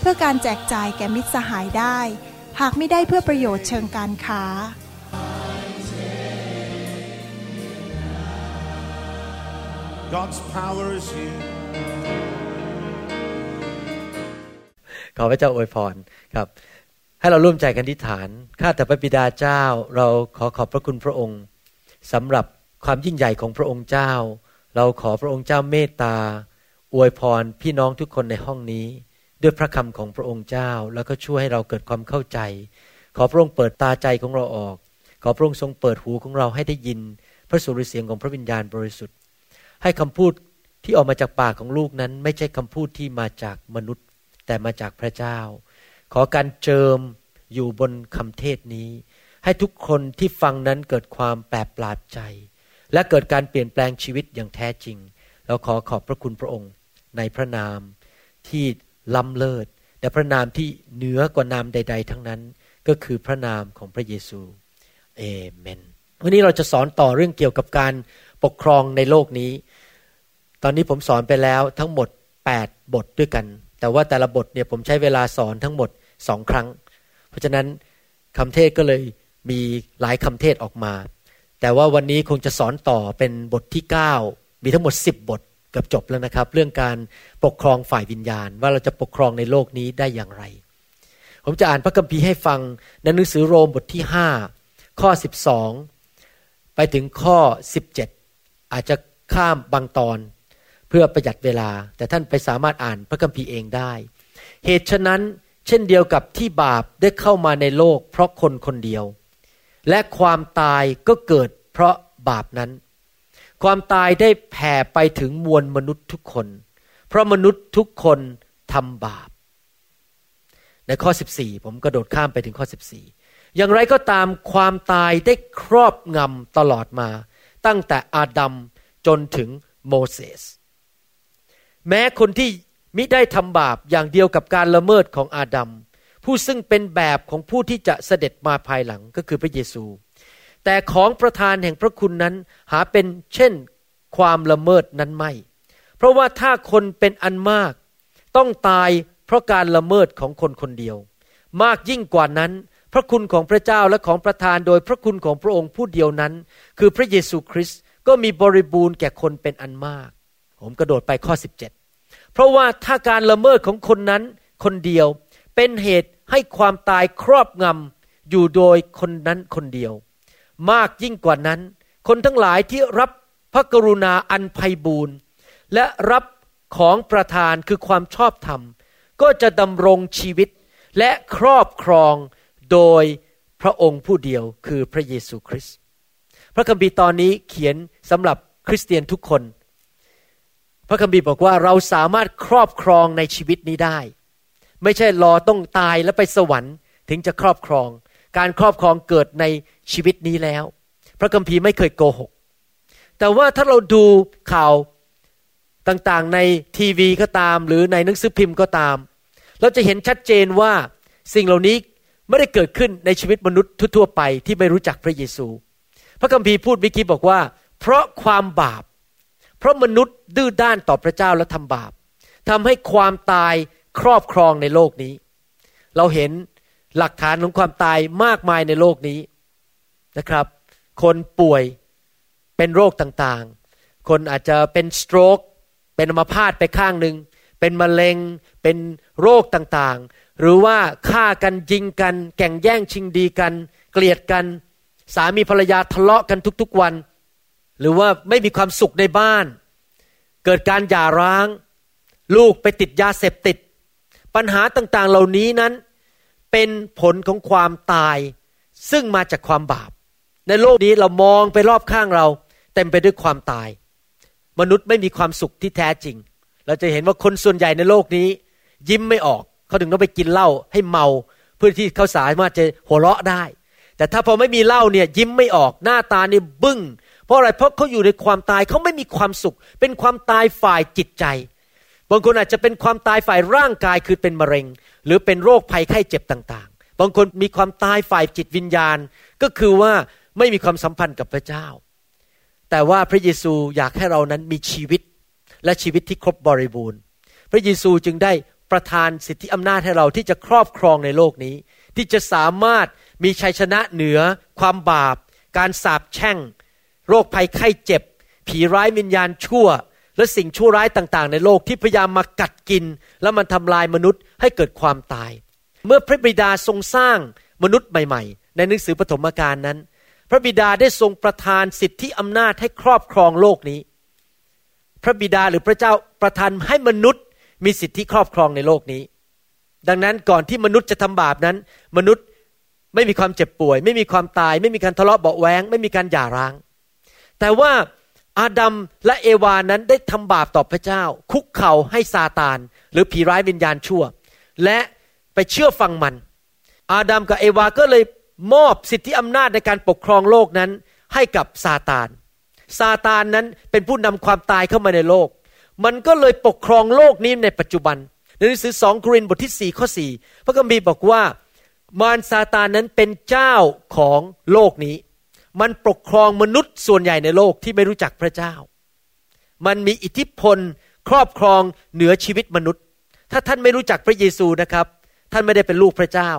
เพื่อการแจกจ่ายแก่มิตรสหายได้ หากไม่ได้เพื่อประโยชน์เชิงการค้า God's power is here. ขอพระเจ้าอวยพรครับ ให้เราร่วมใจกันที่ฐาน ข้าแต่พระบิดาเจ้า เราขอขอบพระคุณพระองค์สำหรับความยิ่งใหญ่ของพระองค์เจ้า เราขอพระองค์เจ้าเมตตา อวยพรพี่น้องทุกคนในห้องนี้ ด้วยพระคำของพระองค์เจ้า แล้วก็ช่วยให้เราเกิดความเข้าใจ ขอพระองค์เปิดตาใจของเราออก ขอพระองค์ทรงเปิดหูของเราให้ได้ยิน พระสุรเสียงของพระวิญญาณบริสุทธิ์ ให้คำพูดที่ออกมาจากปากของลูกนั้น ไม่ใช่คำพูดที่มาจากมนุษย์ แต่มาจากพระเจ้า ขอการเจิมอยู่บนคำเทศนี้ ให้ทุกคนที่ฟังนั้นเกิดความแปลกประหลาดใจ และเกิดการเปลี่ยนแปลงชีวิตอย่างแท้จริง เราขอขอบพระคุณพระองค์ในพระนามที่ ล้ำเลิศแต่พระนามที่เหนือกว่านามใด ๆ ทั้งนั้น ก็คือพระนามของพระเยซูเอเมนวันนี้เราจะสอนต่อเรื่องเกี่ยวกับการปกครองในโลกนี้ ตอนนี้ผมสอนไปแล้วทั้งหมด 8 บทด้วยกัน แต่ว่าแต่ละบทเนี่ยผมใช้เวลาสอนทั้งหมดสองครั้ง เพราะฉะนั้นคำเทศก็เลยมีหลายคำเทศออกมา แต่ว่าวันนี้คงจะสอนต่อเป็นบทที่ 9 มีทั้งหมด 10 บท เกือบจบแล้วนะครับ เรื่องการปกครองฝ่ายวิญญาณ ว่าเราจะปกครองในโลกนี้ได้อย่างไร ผมจะอ่านพระคัมภีร์ให้ฟังในหนังสือโรมบทที่ 5 ข้อ 12 ไปถึงข้อ 17 อาจจะข้ามบางตอนเพื่อประหยัดเวลา แต่ท่านไปสามารถอ่านพระคัมภีร์เองได้ เหตุฉะนั้นเช่นเดียวกับที่บาปได้เข้ามาในโลกเพราะคนคนเดียว และความตายก็เกิดเพราะบาปนั้น ความตายได้แผ่ไปถึงมวลมนุษย์ทุกคน เพราะมนุษย์ทุกคนทำบาป ในข้อ 14 ผมกระโดดข้ามไปถึงข้อ 14 อย่างไรก็ตามความตายได้ครอบงำตลอดมา ตั้งแต่อาดัมจนถึงโมเสส แม้คนที่มิได้ทำบาปอย่างเดียวกับการละเมิดของอาดัมผู้ซึ่งเป็นแบบของผู้ที่จะเสด็จมาภายหลังก็คือพระเยซู แต่ของประธานแห่งพระคุณนั้นหาเป็นเช่นความละเมิดนั้นไม่ เพราะว่าถ้าคนเป็นอันมาก ต้องตายเพราะการละเมิดของคนคนเดียว มากยิ่งกว่านั้น พระคุณของพระเจ้าและของประธานโดยพระคุณของพระองค์ผู้เดียวนั้น คือพระเยซูคริสต์ก็มีบริบูรณ์แก่คนเป็นอันมาก ผมกระโดดไปข้อ 17 เพราะว่าถ้าการละเมิดของคนนั้นคนเดียวเป็นเหตุให้ความตายครอบงำอยู่โดยคนนั้นคนเดียว มากยิ่งกว่านั้น คนทั้งหลายที่รับพระกรุณาอันไพบูรณ์และรับของประทานคือความชอบธรรม ก็จะดำรงชีวิตและครอบครองโดยพระองค์ผู้เดียวคือพระเยซูคริสต์พระคัมภีร์ตอนนี้เขียนสำหรับคริสเตียนทุกคน พระคัมภีร์บอกว่าเราสามารถครอบครองในชีวิตนี้ได้ ไม่ใช่รอต้องตายแล้วไปสวรรค์ถึงจะครอบครอง การครอบครองเกิดในชีวิตนี้แล้ว พระคัมภีร์ไม่เคยโกหก แต่ว่าถ้าเราดูข่าวต่างๆ ในทีวีก็ตาม หรือในหนังสือพิมพ์ก็ตาม เราจะเห็นชัดเจนว่าสิ่งเหล่านี้ไม่ได้เกิดขึ้นในชีวิตมนุษย์ทั่วๆไปที่ไม่รู้จักพระเยซู พระคัมภีร์พูดเมื่อกี้บอกว่า เพราะความบาป เพราะมนุษย์ดื้อด้านต่อพระเจ้าและทำบาปทำให้ความตายครอบครองในโลกนี้ เราเห็น หลักฐานของความตายมากมายในโลกนี้นะครับ คนป่วยเป็นโรคต่างๆ คนอาจจะเป็นสโตรกเป็นอัมพาตไปข้างหนึ่ง เป็นมะเร็ง เป็นโรคต่างๆ หรือว่าฆ่ากันยิงกัน แก่งแย่งชิงดีกัน เกลียดกัน สามีภรรยาทะเลาะกันทุกๆวัน หรือว่าไม่มีความสุขในบ้าน เกิดการหย่าร้าง ลูกไปติดยาเสพติด ปัญหาต่างๆเหล่านี้นั้น เป็นผลของความตาย ซึ่งมาจากความบาป ในโลกนี้เรามองไปรอบข้างเรา เต็มไปด้วยความตาย มนุษย์ไม่มีความสุขที่แท้จริง เราจะเห็นว่าคนส่วนใหญ่ในโลกนี้ ยิ้มไม่ออกเขาถึงต้องไปกินเหล้าให้เมา เพื่อที่เขาสามารถจะหัวเราะได้ แต่ถ้าพอไม่มีเหล้าเนี่ยยิ้มไม่ออกหน้าตาเนี่ยบึง้ง เพราะอะไรเพราะเขาอยู่ในความตายเขาไม่มีความสุข เป็นความตายฝ่ายจิตใจบางคนอาจจะเป็นความตายฝ่ายร่างกายคือเป็นมะเร็ง หรือเป็นโรคภัยไข้เจ็บต่างๆ บางคนมีความตายฝ่ายจิตวิญญาณ ก็คือว่าไม่มีความสัมพันธ์กับพระเจ้า แต่ว่าพระเยซูอยากให้เรานั้นมีชีวิตและชีวิตที่ครบบริบูรณ์ พระเยซูจึงได้ประทานสิทธิอำนาจให้เราที่จะครอบครองในโลกนี้ ที่จะสามารถมีชัยชนะเหนือ ความบาป การสาปแช่ง โรคภัยไข้เจ็บ ผีร้ายวิญญาณชั่ว และสิ่งชั่วร้ายต่างๆ ในโลกที่พยายามมากัดกิน และมันทำลายมนุษย์ให้เกิดความตาย เมื่อพระบิดาทรงสร้างมนุษย์ใหม่ ๆ ในหนังสือปฐมกาลนั้น พระบิดาได้ทรงประทานสิทธิอำนาจให้ครอบครองโลกนี้ พระบิดาหรือพระเจ้าประทานให้มนุษย์มีสิทธิครอบครองในโลกนี้ ดังนั้นก่อนที่มนุษย์จะทำบาปนั้น มนุษย์ไม่มีความเจ็บป่วย ไม่มีความตาย ไม่มีการทะเลาะเบาแวงไม่มีการหย่าร้าง แต่ว่า อาดัมและเอวานั้นได้ทำบาปต่อพระเจ้า คุกเข่าให้ซาตาน หรือผีร้ายวิญญาณชั่ว และไปเชื่อฟังมัน อาดัมกับเอวาก็เลยมอบสิทธิอำนาจในการปกครองโลกนั้นให้กับซาตาน ซาตานนั้นเป็นผู้นำความตายเข้ามาในโลก มันก็เลยปกครองโลกนี้ในปัจจุบัน ในหนังสือสองโครินบทที่สี่ข้อสี่พระคัมภีร์บอกว่ามารซาตานนั้นเป็นเจ้าของโลกนี้ มันปกครองมนุษย์ส่วนใหญ่ในโลกที่ไม่รู้จักพระเจ้า มันมีอิทธิพลครอบครองเหนือชีวิตมนุษย์ ถ้าท่านไม่รู้จักพระเยซูนะครับ ท่านไม่ได้เป็นลูกพระเจ้า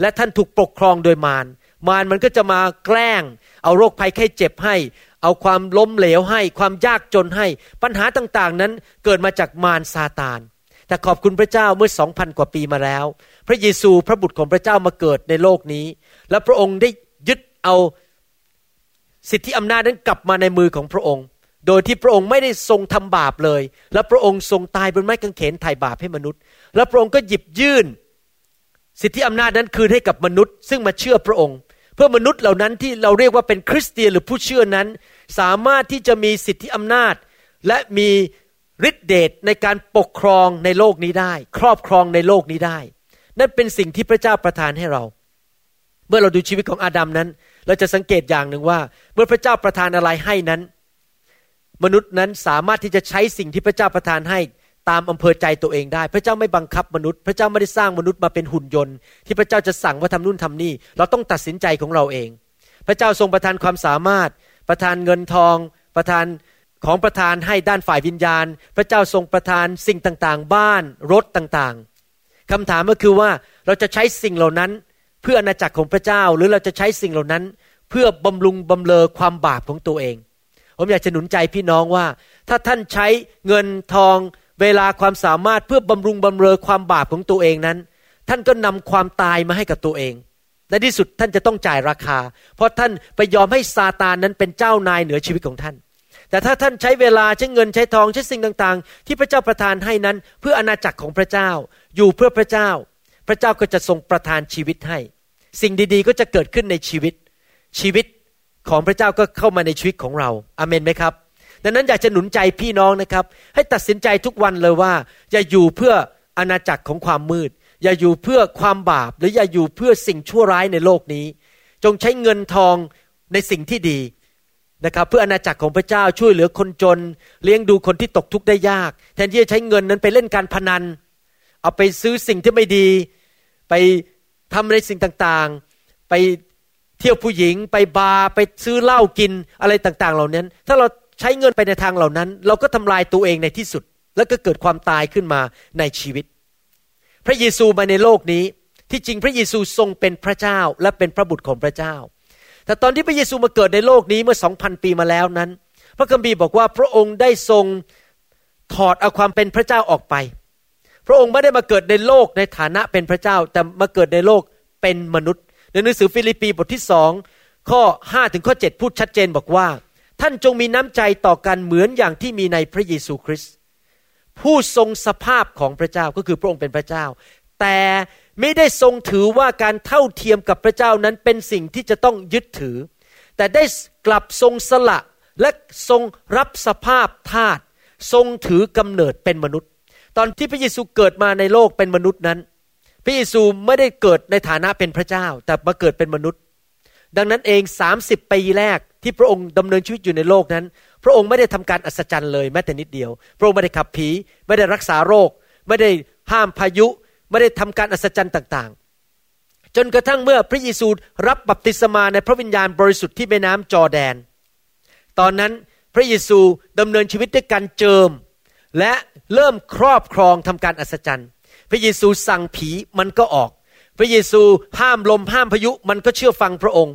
และท่านถูกปกครองโดยมาร มารมันก็จะมาแกล้ง เอาโรคภัยไข้เจ็บให้ เอาความล้มเหลวให้ ความยากจนให้ ปัญหาต่างๆนั้นเกิดมาจากมารซาตาน แต่ขอบคุณพระเจ้าเมื่อสองพันกว่าปีมาแล้ว พระเยซูพระบุตรของพระเจ้ามาเกิดในโลกนี้ และพระองค์ได้ยึดเอา สิทธิอำนาจนั้นกลับมาในมือของพระองค์ โดยที่พระองค์ไม่ได้ทรงทำบาปเลย และพระองค์ทรงตายบนไม้กางเขนไถ่บาปให้มนุษย์ และพระองค์ก็หยิบยื่น สิทธิอำนาจนั้นคืนให้กับมนุษย์ ซึ่งมาเชื่อพระองค์ เพื่อมนุษย์เหล่านั้นที่เราเรียกว่าเป็นคริสเตียนหรือผู้เชื่อนั้น สามารถที่จะมีสิทธิอำนาจ และมีฤทธิเดชในการปกครองในโลกนี้ได้ ครอบครองในโลกนี้ได้ นั่นเป็นสิ่งที่พระเจ้าประทานให้เรา เมื่อเราดูชีวิตของอาดัมนั้น เราจะสังเกตอย่างหนึ่งว่า เมื่อพระเจ้าประทานอะไรให้นั้น มนุษย์นั้นสามารถที่จะใช้สิ่งที่พระเจ้าประทานให้ตามอำเภอใจตัวเองได้ พระเจ้าไม่บังคับมนุษย์ พระเจ้าไม่ได้สร้างมนุษย์มาเป็นหุ่นยนต์ ที่พระเจ้าจะสั่งว่าทำนู่นทำนี่ เราต้องตัดสินใจของเราเอง พระเจ้าทรงประทานความสามารถ ประทานเงินทอง ประทานของประทานให้ด้านฝ่ายวิญญาณ พระเจ้าทรงประทานสิ่งต่างๆ บ้านรถต่างๆคำถามก็คือว่าเราจะใช้สิ่งเหล่านั้น เพื่ออาณาจักรของพระเจ้า หรือเราจะใช้สิ่งเหล่านั้น เพื่อบำรุงบำเลอความบาปของตัวเอง ผมอยากจะหนุนใจพี่น้องว่า ถ้าท่านใช้เงินทองเวลาความสามารถเพื่อบำรุงบำเรอความบาปของตัวเองนั้น ท่านก็นำความตายมาให้กับตัวเองในที่สุดท่านจะต้องจ่ายราคา เพราะท่านไปยอมให้ซาตานนั้นเป็นเจ้านายเหนือชีวิตของท่าน แต่ถ้าท่านใช้เวลาใช้เงินใช้ทองใช้สิ่งต่างๆ ที่พระเจ้าประทานให้นั้น เพื่ออนาจักรของพระเจ้า อยู่เพื่อพระเจ้า พระเจ้าก็จะทรงประทานชีวิตให้ สิ่งดีๆ ก็จะเกิดขึ้นในชีวิต ชีวิตของพระเจ้าก็เข้ามาในชีวิตของเราอเมนไหมครับ ดังนั้นอยากจะหนุนใจพี่น้องนะครับ ให้ตัดสินใจทุกวันเลยว่า อย่าอยู่เพื่ออาณาจักรของความมืด อย่าอยู่เพื่อความบาป หรืออย่าอยู่เพื่อสิ่งชั่วร้ายในโลกนี้ จงใช้เงินทองในสิ่งที่ดีนะครับเพื่ออนาจักรของพระเจ้าช่วยเหลือคนจน เลี้ยงดูคนที่ตกทุกข์ได้ยาก แทนที่จะใช้เงินนั้นไปเล่นการพนัน เอาไปซื้อสิ่งที่ไม่ดี ไป ทำในสิ่งต่างๆ ไปเที่ยวผู้หญิง ไปบาร์ไปซื้อเหล้ากินอะไรต่างๆ เหล่านั้น ถ้าเราใช้เงินไปในทางเหล่านั้น เราก็ทำลายตัวเองในที่สุด แล้วก็เกิดความตายขึ้นมาในชีวิต พระเยซูมาในโลกนี้ ที่จริงพระเยซูทรงเป็นพระเจ้าและเป็นพระบุตรของพระเจ้า แต่ตอนที่พระเยซูมาเกิดในโลกนี้เมื่อสองพันปีมาแล้วนั้น พระคัมภีร์บอกว่าพระองค์ได้ทรงถอดเอาความเป็นพระเจ้าออกไป พระองค์ไม่ได้มาเกิดในโลกในฐานะเป็นพระเจ้า แต่มาเกิดในโลกเป็นมนุษย์ ในหนังสือฟิลิปปีบทที่สองข้อ5ถึงข้อ7พูดชัดเจนบอกว่า ท่านจงมีน้ำใจต่อกันเหมือนอย่างที่มีในพระเยซูคริสต์ผู้ทรงสภาพของพระเจ้าก็คือพระองค์เป็นพระเจ้า แต่ไม่ได้ทรงถือว่าการเท่าเทียมกับพระเจ้านั้นเป็นสิ่งที่จะต้องยึดถือ แต่ได้กลับทรงสละและทรงรับสภาพทาตทรงถือกำเนิดเป็นมนุษย์ ตอนที่พระเยซูเกิดมาในโลกเป็นมนุษย์นั้น พระเยซูไม่ได้เกิดในฐานะเป็นพระเจ้า แต่มาเกิดเป็นมนุษย์ ดังนั้นเอง 30 ปีแรกที่พระองค์ดำเนินชีวิตอยู่ในโลกนั้น พระองค์ไม่ได้ทำการอัศจรรย์เลยแม้แต่นิดเดียว พระองค์ไม่ได้ขับผี ไม่ได้รักษาโรค ไม่ได้ห้ามพายุ ไม่ได้ทำการอัศจรรย์ต่างๆ จนกระทั่งเมื่อพระเยซูรับบัพติศมาในพระวิญญาณบริสุทธิ์ที่แม่น้ำจอแดน ตอนนั้นพระเยซูดำเนินชีวิตด้วยการเจิม และเริ่มครอบครองทำการอัศจรรย์ พระเยซูสั่งผีมันก็ออก พระเยซูห้ามลมห้ามพายุมันก็เชื่อฟังพระองค์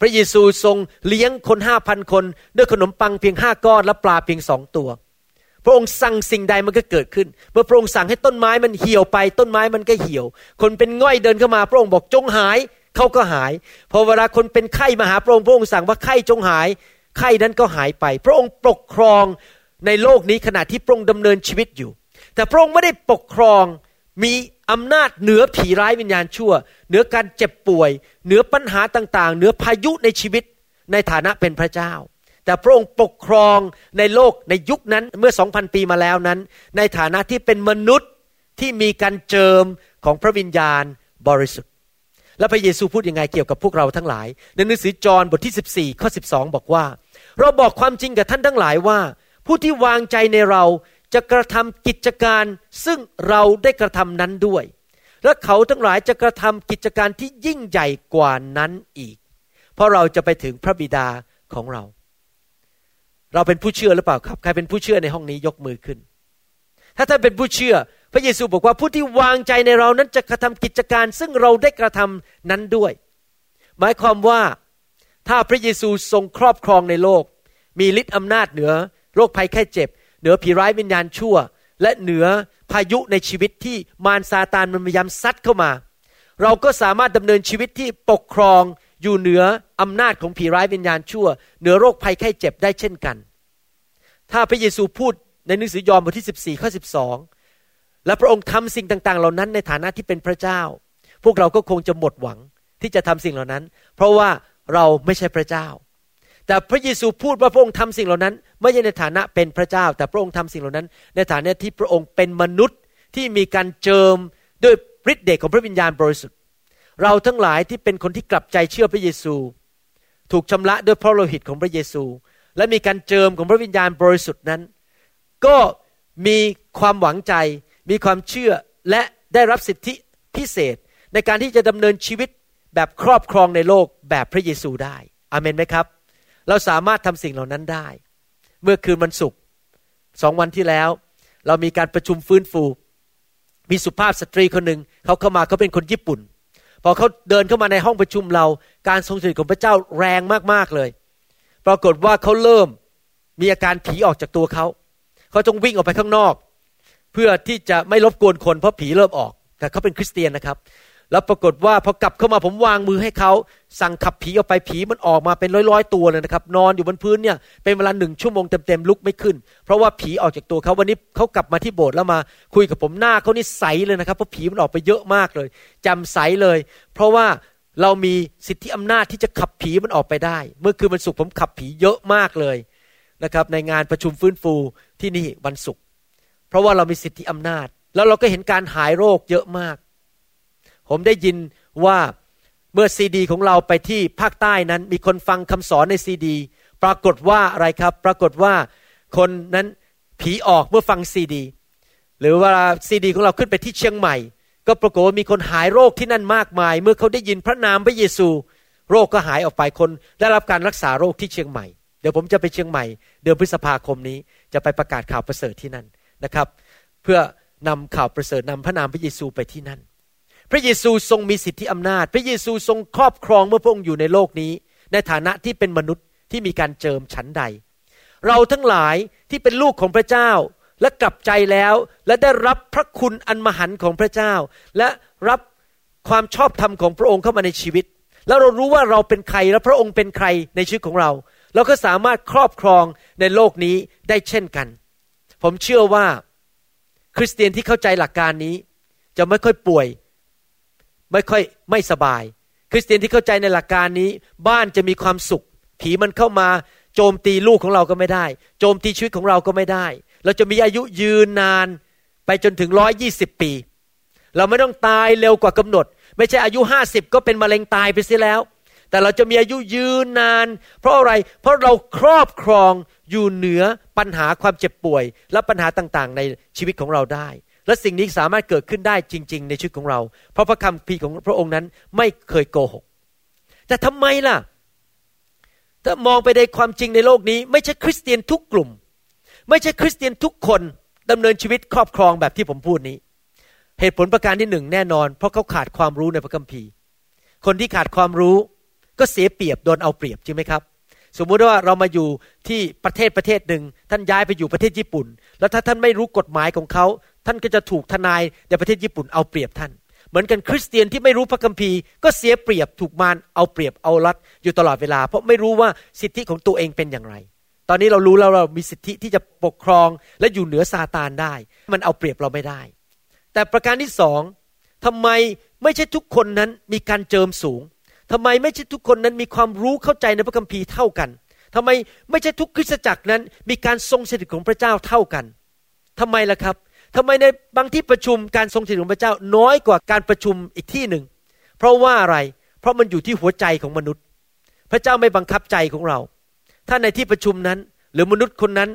พระเยซูทรงเลี้ยงคนห้าพันคน ด้วยขนมปังเพียงห้าก้อนและปลาเพียงสองตัว พระองค์สั่งสิ่งใดมันก็เกิดขึ้น เมื่อพระองค์สั่งให้ต้นไม้มันเหี่ยวไป ต้นไม้มันก็เหี่ยว คนเป็นง่อยเดินเข้ามาพระองค์บอกจงหายเขาก็หาย พอเวลาคนเป็นไข้มาหาพระองค์พระองค์สั่งว่าไข้จงหายไข้นั้นก็หายไป พระองค์ปกครอง ในโลกนี้ขณะที่พระองค์ดำเนินชีวิตอยู่ แต่พระองค์ไม่ได้ปกครองมีอำนาจเหนือผีร้ายวิญญาณชั่ว เหนือการเจ็บป่วย เหนือปัญหาต่างๆ เหนือพายุในชีวิตในฐานะเป็นพระเจ้า แต่พระองค์ปกครองในโลกในยุคนั้นเมื่อสองพันปีมาแล้วนั้น ในฐานะที่เป็นมนุษย์ที่มีการเจิมของพระวิญญาณบริสุทธิ์ แล้วพระเยซูพูดยังไงเกี่ยวกับพวกเราทั้งหลาย ในหนังสือจอห์นบทที่ 14ข้อ12 บอกว่า เราบอกความจริงกับท่านทั้งหลายว่า ผู้ที่วางใจในเราจะกระทำกิจการซึ่งเราได้กระทำนั้นด้วย และเขาทั้งหลายจะกระทำกิจการที่ยิ่งใหญ่กว่านั้นอีก เพราะเราจะไปถึงพระบิดาของเรา เราเป็นผู้เชื่อหรือเปล่าครับ ใครเป็นผู้เชื่อในห้องนี้ยกมือขึ้น ถ้าท่านเป็นผู้เชื่อ พระเยซูบอกว่าผู้ที่วางใจในเรานั้นจะกระทำกิจการ ซึ่งเราได้กระทำนั้นด้วย หมายความว่าถ้าพระเยซูทรงครอบครองในโลก มีฤทธิ์อำนาจเหนือ โรคภัยแค่เจ็บ เหนือผีร้ายวิญญาณชั่ว และเหนือพายุในชีวิตที่มารซาตานมันพยายามซัดเข้ามา เราก็สามารถดำเนินชีวิตที่ปกครองอยู่เหนืออำนาจของผีร้ายวิญญาณชั่ว เหนือโรคภัยไข้เจ็บได้เช่นกัน ถ้าพระเยซูพูดในหนังสือยอห์นบทที่ 14ข้อ12และพระองค์ทำสิ่งต่าง ๆ เหล่านั้นในฐานะที่เป็นพระเจ้า พวกเราก็คงจะหมดหวังที่จะทำสิ่งเหล่านั้น เพราะว่าเราไม่ใช่พระเจ้า แต่พระเยซูพูดว่าพระองค์ทำสิ่งเหล่านั้น ไม่ใช่ในฐานะเป็นพระเจ้า แต่พระองค์ทำสิ่งเหล่านั้น ในฐานะที่พระองค์เป็นมนุษย์ที่มีการเจิมด้วยฤทธิ์เดชของพระวิญญาณบริสุทธิ์ เราทั้งหลายที่เป็นคนที่กลับใจเชื่อพระเยซู ถูกชำระด้วยพระโลหิตของพระเยซู และมีการเจิมของพระวิญญาณบริสุทธิ์นั้น ก็มีความหวังใจ มีความเชื่อและได้รับสิทธิพิเศษ ในการที่จะดำเนินชีวิตแบบครอบครองในโลกแบบพระเยซูได้อเมนไหมครับ เราสามารถทำสิ่งเหล่านั้นได้ เมื่อคืนวันศุกร์สองวันที่แล้ว เรามีการประชุมฟื้นฟู มีสุภาพสตรีคนหนึ่งเขาเข้ามาเขาเป็นคนญี่ปุ่น พอเขาเดินเข้ามาในห้องประชุมเรา การทรงสถิตของพระเจ้าแรงมากๆเลย ปรากฏว่าเขาเริ่มมีอาการผีออกจากตัวเขาเขาต้องวิ่งออกไปข้างนอก เพื่อที่จะไม่รบกวนคนเพราะผีเริ่มออก แต่เขาเป็นคริสเตียนนะครับ แล้วปรากฏว่าพอกลับเข้ามาผมวางมือให้เขาสั่งขับผีออกไปผีมันออกมาเป็นร้อยๆตัวเลยนะครับ นอนอยู่บนพื้นเนี่ยเป็นเวลาหนึ่งชั่วโมงเต็มๆลุกไม่ขึ้น เพราะว่าผีออกจากตัวเขาวันนี้เขากลับมาที่โบสถ์แล้วมา คุยกับผมหน้าเขานี่ใสเลยนะครับเพราะผีมันออกไปเยอะมากเลยจำใสเลย เพราะว่าเรามีสิทธิอำนาจที่จะขับผีมันออกไปได้ เมื่อคืนวันศุกร์ผมขับผีเยอะมากเลยนะครับ ในงานประชุมฟื้นฟูที่นี่วันศุกร์เพราะว่าเรามีสิทธิอำนาจ แล้วเราก็เห็นการหายโรคเยอะมาก ผมได้ยินว่าเมื่อซีดี ของเราไปที่ภาคใต้นั้น มีคนฟังคำสอนในซีดี ปรากฏว่าอะไรครับ ปรากฏว่าคนนั้นผีออกเมื่อฟังซีดี หรือว่าซีดี ของเราขึ้นไปที่เชียงใหม่ ก็ปรากฏว่ามีคนหายโรคที่นั่นมากมาย เมื่อเขาได้ยินพระนามพระเยซู โรคก็หายออกไปคนได้รับการรักษาโรคที่เชียงใหม่ เดี๋ยวผมจะไปเชียงใหม่ เดือนพฤษภาคมนี้จะไปประกาศข่าวประเสริฐที่นั่นนะครับ เพื่อนำข่าวประเสริฐนำพระนามพระเยซูไปที่นั่น พระเยซูทรงมีสิทธิอำนาจ พระเยซูทรงครอบครองเมื่อพระองค์อยู่ในโลกนี้ ในฐานะที่เป็นมนุษย์ที่มีการเจิมชั้นใด เราทั้งหลายที่เป็นลูกของพระเจ้าและกลับใจแล้วและได้รับพระคุณอันมหันของพระเจ้า และรับความชอบธรรมของพระองค์เข้ามาในชีวิต แล้วเรารู้ว่าเราเป็นใครและพระองค์เป็นใครในชีวิตของเรา เราก็สามารถครอบครองในโลกนี้ได้เช่นกัน ผมเชื่อว่า คริสเตียนที่เข้าใจหลักการนี้ จะไม่ค่อยป่วย ไม่ค่อยไม่สบาย คริสเตียนที่เข้าใจในหลักการนี้ บ้านจะมีความสุข ผีมันเข้ามาโจมตีลูกของเราก็ไม่ได้ โจมตีชีวิตของเราก็ไม่ได้ เราจะมีอายุยืนนานไปจนถึงร้อยยี่สิบปี เราไม่ต้องตายเร็วกว่ากำหนด ไม่ใช่อายุห้าสิบก็เป็นมะเร็งตายไปเสียแล้ว แต่เราจะมีอายุยืนนาน เพราะอะไร เพราะเราครอบครองอยู่เหนือปัญหาความเจ็บป่วย และปัญหาต่างๆ ในชีวิตของเราได้ และสิ่งนี้สามารถเกิดขึ้นได้จริง ๆ ในชีวิตของเรา เพราะพระคำพีของพระองค์นั้นไม่เคยโกหก แต่ทำไมล่ะ ถ้ามองไปในความจริงในโลกนี้ ไม่ใช่คริสเตียนทุกกลุ่ม ไม่ใช่คริสเตียนทุกคนดำเนินชีวิตครอบครองแบบที่ผมพูดนี้ เหตุผลประการที่หนึ่งแน่นอน เพราะเขาขาดความรู้ในพระคัมภีร์ คนที่ขาดความรู้ก็เสียเปรียบโดนเอาเปรียบจริงไหมครับสมมุติว่าเรามาอยู่ที่ประเทศประเทศหนึ่งท่านย้ายไปอยู่ประเทศญี่ปุ่น แล้วถ้าท่านไม่รู้กฎหมายของเขา ท่านก็จะถูกทนายในประเทศญี่ปุ่นเอาเปรียบท่าน เหมือนกันคริสเตียนที่ไม่รู้พระคัมภีร์ก็เสียเปรียบถูกมารเอาเปรียบเอารัดอยู่ตลอดเวลา เพราะไม่รู้ว่าสิทธิของตัวเองเป็นอย่างไร ตอนนี้เรารู้แล้วเรามีสิทธิที่จะปกครองและอยู่เหนือซาตานได้ มันเอาเปรียบเราไม่ได้ แต่ประการที่สองทำไมไม่ใช่ทุกคนนั้นมีการเจิมสูงทำไมไม่ใช่ทุกคนนั้นมีความรู้เข้าใจในพระคัมภีร์เท่ากันทำไมไม่ใช่ทุกคริสตจักรนั้นมีการทรงสถิตของพระเจ้าเท่ากันทำไมล่ะครับ ทำไมในบางที่ประชุมการทรงสถิตของพระเจ้าน้อยกว่าการประชุมอีกที่หนึ่ง เพราะว่าอะไร เพราะมันอยู่ที่หัวใจของมนุษย์ พระเจ้าไม่บังคับใจของเรา ถ้าในที่ประชุมนั้น หรือมนุษย์คนนั้น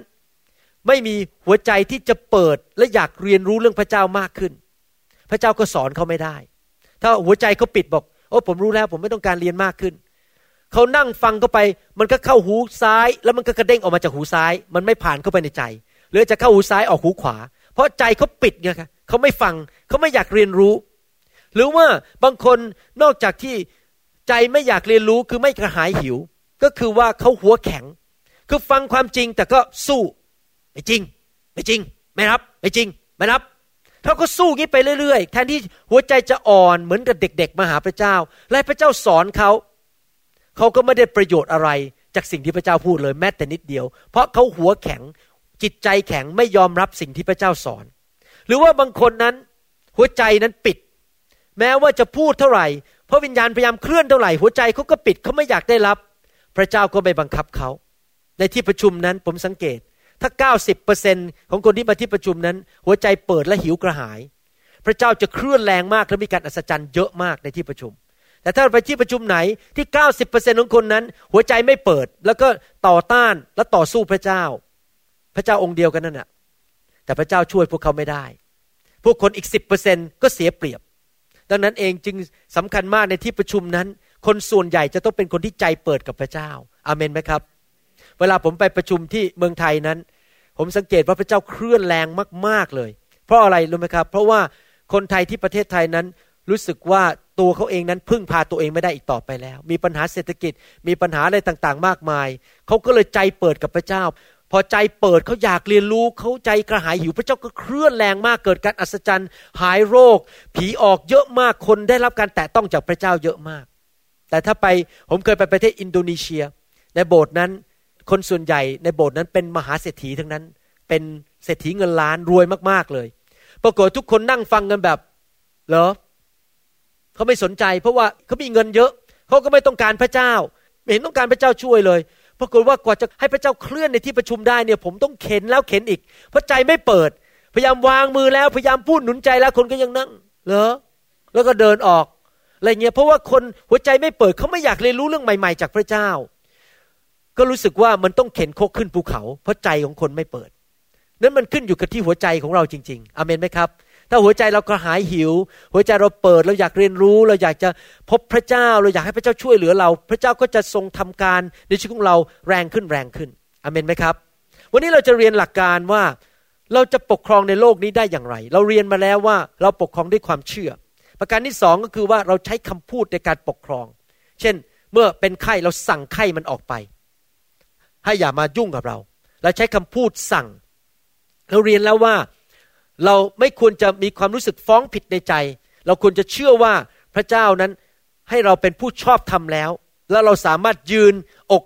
ไม่มีหัวใจที่จะเปิดและอยากเรียนรู้เรื่องพระเจ้ามากขึ้น พระเจ้าก็สอนเขาไม่ได้ ถ้าหัวใจเขาปิดบอก โอ้ผมรู้แล้วผมไม่ต้องการเรียนมากขึ้นเขานั่งฟังเข้าไป มันก็เข้าหูซ้าย แล้วมันก็กระเด้งออกมาจากหูซ้าย มันไม่ผ่านเข้าไปในใจ หรือจะเข้าหูซ้ายออกหูขวา เพราะใจเขาปิดไงครับเขาไม่ฟังเขาไม่อยากเรียนรู้ หรือว่าบางคนนอกจากที่ใจไม่อยากเรียนรู้คือไม่กระหายหิว ก็คือว่าเขาหัวแข็ง คือฟังความจริงแต่ก็สู้ ไม่จริง ไม่จริง ไม่รับ ไม่จริง ไม่รับเขาก็สู้งี้ไปเรื่อยๆ แทนที่หัวใจจะอ่อนเหมือนกับเด็ก ๆ มาหาพระเจ้า และพระเจ้าสอนเขาเขาก็ไม่ได้ประโยชน์อะไรจากสิ่งที่พระเจ้าพูดเลยแม้แต่นิดเดียว เพราะเขาหัวแข็ง จิตใจแข็งไม่ยอมรับสิ่งที่พระเจ้าสอน หรือว่าบางคนนั้นหัวใจนั้นปิด แม้ว่าจะพูดเท่าไหร่พระวิญญาณพยายามเคลื่อนเท่าไหร่หัวใจเขาก็ปิดเขาไม่อยากได้รับ พระเจ้าก็ไม่บังคับเขาในที่ประชุมนั้นผมสังเกต ถ้า 90%ของคนที่มาที่ประชุมนั้น หัวใจเปิดและหิวกระหาย พระเจ้าจะเคลื่อนแรงมากและมีการอัศจรรย์เยอะมากในที่ประชุม แต่ถ้าไปที่ประชุมไหนที่ 90%ของคนนั้น หัวใจไม่เปิดแล้วก็ต่อต้านและต่อสู้พระเจ้า พระเจ้าองค์เดียวกันนั่นแหะแต่พระเจ้าช่วยพวกเขาไม่ได้ พวกคนอีก10%ก็เสียเปรียบ ดังนั้นเองจึงสำคัญมากในที่ประชุมนั้น คนส่วนใหญ่จะต้องเป็นคนที่ใจเปิดกับพระเจ้า อาเมนไหมครับ เวลาผมไปประชุมที่เมืองไทยนั้น ผมสังเกตว่าพระเจ้าเคลื่อนแรงมาก ๆเลย เพราะอะไรรู้ไหมครับ เพราะว่าคนไทยที่ประเทศไทยนั้นรู้สึกว่าตัวเขาเองนั้นพึ่งพาตัวเองไม่ได้อีกต่อไปแล้ว มีปัญหาเศรษฐกิจมีปัญหาอะไรต่างๆ มากมาย เขาก็เลยใจเปิดกับพระเจ้า อใจเปิดเขาอยากเรียนรู้เขาใจกระหายหิวพระเจ้าก็เคลื่อนแรงมากเกิดการอัศจรรย์ หายโรค ผีออกเยอะมากคนได้รับการแตะต้องจากพระเจ้าเยอะมาก แต่ถ้าไปผมเคยไปประเทศอินโดนีเซีย ในโบสถ์นั้น คนส่วนใหญ่ในโบสถ์นั้นเป็นมหาเศรษฐีทั้งนั้น เป็นเศรษฐีเงินล้านรวยมากๆเลย ปรากฏทุกคนนั่งฟังกันแบบเหรอเขาไม่สนใจ เพราะว่าเขามีเงินเยอะเขาก็ไม่ต้องการพระเจ้า ไม่เห็นต้องการพระเจ้าช่วยเลย ปรากฏว่ากว่าจะให้พระเจ้าเคลื่อนในที่ประชุมได้เนี่ยผมต้องเข็นแล้วเข็นอีก เพราะใจไม่เปิด พยายามวางมือแล้วพยายามพูดหนุนใจแล้วคนก็ยังนั่งเหรอแล้วก็เดินออกอะไรเงี้ยเพราะว่าคนหัวใจไม่เปิดเขาไม่อยากเรียนรู้เรื่องใหม่ ๆ จากพระเจ้า ก็รู้สึกว่ามันต้องเข็นโคกขึ้นภูเขา เพราะใจของคนไม่เปิด นั้นมันขึ้นอยู่กับที่หัวใจของเราจริง ๆอเมนไหมครับ ถ้าหัวใจเรากระหายหิว หัวใจเราเปิดเราอยากเรียนรู้ เราอยากจะพบพระเจ้า เราอยากให้พระเจ้าช่วยเหลือเรา พระเจ้าก็จะทรงทำการในชีวิตของเราแรงขึ้นแรงขึ้นอเมนไหมครับ วันนี้เราจะเรียนหลักการว่าเราจะปกครองในโลกนี้ได้อย่างไร เราเรียนมาแล้วว่าเราปกครองด้วยความเชื่อ ประการที่สองก็คือว่าเราใช้คำพูดในการปกครอง เช่น เมื่อเป็นไข้เราสั่งไข้มันออกไป ให้อย่ามายุ่งกับเรา เราใช้คำพูดสั่ง เราเรียนแล้วว่า เราไม่ควรจะมีความรู้สึกฟ้องผิดในใจ เราควรจะเชื่อว่าพระเจ้านั้นให้เราเป็นผู้ชอบทำแล้ว แล้วเราสามารถยืนอก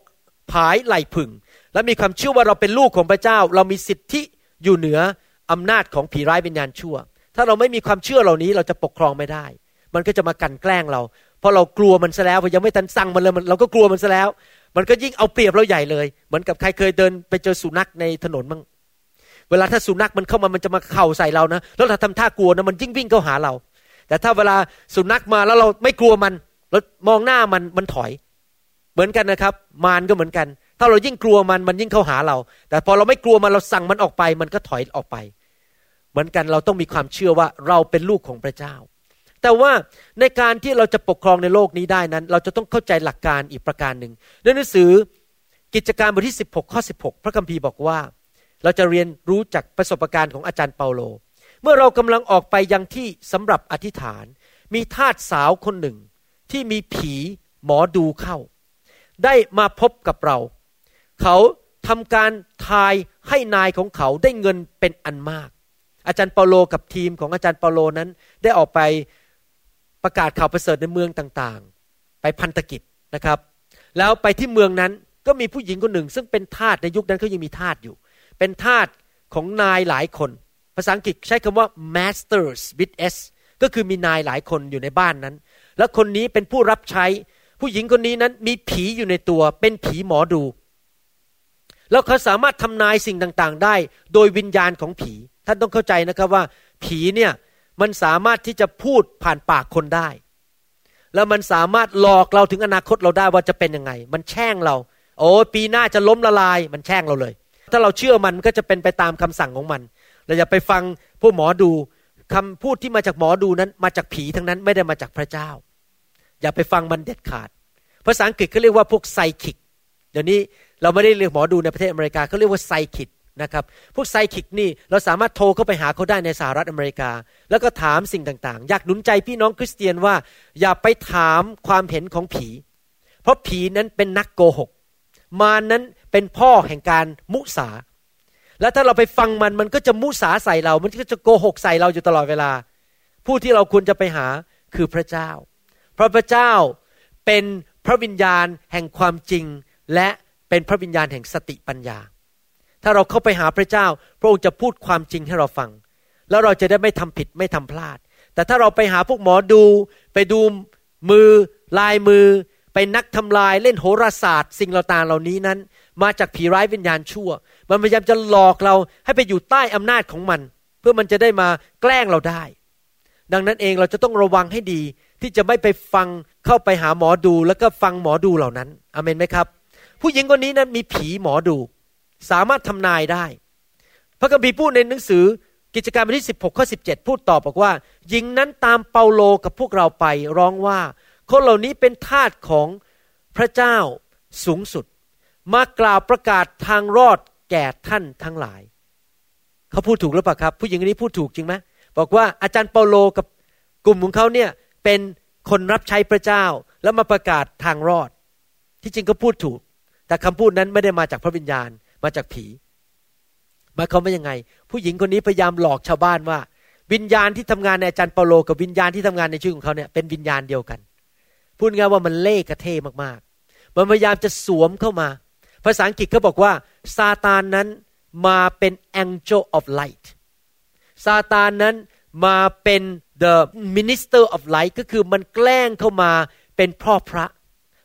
ผายไหลผึ่ง และมีความเชื่อว่าเราเป็นลูกของพระเจ้า เรามีสิทธิอยู่เหนืออำนาจของผีร้ายวิญญาณชั่ว ถ้าเราไม่มีความเชื่อเหล่านี้เราจะปกครองไม่ได้ มันก็จะมากันแกล้งเรา เพราะเรากลัวมันซะแล้วพยังไม่ทันสั่งมันเลยเราก็กลัวมันซะแล้ว มันก็ยิ่งเอาเปรียบเราใหญ่เลย เหมือนกับใครเคยเดินไปเจอสุนัขในถนนมั้ง เวลาถ้าสุนัขมันเข้ามามันจะมาเข่าใส่เรานะแล้วเราทำท่ากลัวนะมันยิ่งวิ่งเข้าหาเรา แต่ถ้าเวลาสุนัขมาแล้วเราไม่กลัวมันเรามองหน้ามันมันถอย เหมือนกันนะครับ มารก็เหมือนกัน ถ้าเรายิ่งกลัวมันมันยิ่งเข้าหาเรา แต่พอเราไม่กลัวมันเราสั่งมันออกไป มันก็ถอยออกไป เหมือนกันเราต้องมีความเชื่อว่าเราเป็นลูกของพระเจ้า แต่ว่าในการที่เราจะปกครองในโลกนี้ได้นั้น เราจะต้องเข้าใจหลักการอีกประการหนึ่งในหนังสือกิจการบทที่ 16 ข้อ 16 พระคัมภีร์บอกว่า เราจะเรียนรู้จากประสบการณ์ของอาจารย์เปาโล เมื่อเรากำลังออกไปยังที่สำหรับอธิษฐาน มีทาสสาวคนหนึ่ง ที่มีผีหมอดูเข้า ได้มาพบกับเรา เขาทำการทายให้นายของเขาได้เงินเป็นอันมาก อาจารย์เปาโลกับทีมของอาจารย์เปาโลนั้นได้ออกไปประกาศข่าวประเสริฐในเมืองต่างๆ ไปพันธกิจนะครับ แล้วไปที่เมืองนั้นก็มีผู้หญิงคนหนึ่ง ซึ่งเป็นทาสในยุคนั้นเขายังมีทาสอยู่ เป็นทาสของนายหลายคน ภาษาอังกฤษใช้คำว่า masters with s ก็คือมีนายหลายคนอยู่ในบ้านนั้น แล้วคนนี้เป็นผู้รับใช้ ผู้หญิงคนนี้นั้นมีผีอยู่ในตัว เป็นผีหมอดู แล้วเขาสามารถทำนายสิ่งต่างๆ ได้ โดยวิญญาณของผี ท่านต้องเข้าใจนะครับว่า ผีเนี่ยมันสามารถที่จะพูดผ่านปากคนได้ แล้วมันสามารถหลอกเราถึงอนาคตเราได้ว่าจะเป็นยังไง มันแช่งเรา โอ้ปีหน้าจะล้มละลาย มันแช่งเราเลย ถ้าเราเชื่อมันก็จะเป็นไปตามคำสั่งของมันเราอย่าไปฟังผู้หมอดูคำพูดที่มาจากหมอดูนั้น มาจากผีทั้งนั้นไม่ได้มาจากพระเจ้า อย่าไปฟังมันเด็ดขาด ภาษาอังกฤษเขาเรียกว่าพวกไซคิกเดี๋ยวนี้เราไม่ได้เรียกหมอดูในประเทศอเมริกาเขาเรียกว่าไซคิกนะครับพวกไซคิกนี่เราสามารถโทรเข้าไปหาเขาได้ในสหรัฐอเมริกา แล้วก็ถามสิ่งต่างๆ อยากหนุนใจพี่น้องคริสเตียนว่า อย่าไปถามความเห็นของผี เพราะผีนั้นเป็นนักโกหก มานั้น เป็นพ่อแห่งการมุสา และถ้าเราไปฟังมันมันก็จะมุสาใส่เรา มันก็จะโกหกใส่เราอยู่ตลอดเวลา ผู้ที่เราควรจะไปหาคือพระเจ้า เพราะพระเจ้าเป็นพระวิญญาณแห่งความจริง และเป็นพระวิญญาณแห่งสติปัญญา ถ้าเราเข้าไปหาพระเจ้า พระองค์จะพูดความจริงให้เราฟัง แล้วเราจะได้ไม่ทำผิดไม่ทำพลาด แต่ถ้าเราไปหาพวกหมอดู ไปดูมือลายมือ ไปนักทำลายเล่นโหราศาสตร์ สิ่งเราต่างเหล่านี้นั้น มาจากผีร้ายวิญญาณชั่ว มันพยายามจะหลอกเราให้ไปอยู่ใต้อำนาจของมัน เพื่อมันจะได้มาแกล้งเราได้ ดังนั้นเองเราจะต้องระวังให้ดีที่จะไม่ไปฟังเข้าไปหาหมอดู แล้วก็ฟังหมอดูเหล่านั้นอเมนไหมครับ ผู้หญิงคนนี้นั้นมีผีหมอดู สามารถทำนายได้ พระคัมภีร์พูดในหนังสือกิจการบทที่ 16ข้อ17 พูดต่อบอกว่า หญิงนั้นตามเปาโลกับพวกเราไปร้องว่า คนเหล่านี้เป็นทาสของพระเจ้าสูงสุด มากล่าวประกาศทางรอดแก่ท่านทั้งหลาย เขาพูดถูกหรือเปล่าครับ ผู้หญิงคนนี้พูดถูกจริงไหมบอกว่าอาจารย์เปาโลกับกลุ่มของเขาเนี่ยเป็นคนรับใช้พระเจ้าแล้วมาประกาศทางรอด ที่จริงก็พูดถูก แต่คำพูดนั้นไม่ได้มาจากพระวิญญาณมาจากผีหมายความว่ายังไง ผู้หญิงคนนี้พยายามหลอกชาวบ้านว่า วิญญาณที่ทำงานในอาจารย์เปาโลกับวิญญาณที่ทำงานในชื่อของเขาเนี่ยเป็นวิญญาณเดียวกัน พูดง่ายว่ามันเล่กระเทมากๆ มันพยายามจะสวมเข้ามา ภาษาอังกฤษเขาบอกว่าซาตานนั้นมาเป็น angel of light ซาตานนั้นมาเป็น the minister of light ก็คือมันแกล้งเข้ามาเป็นพ่อพระ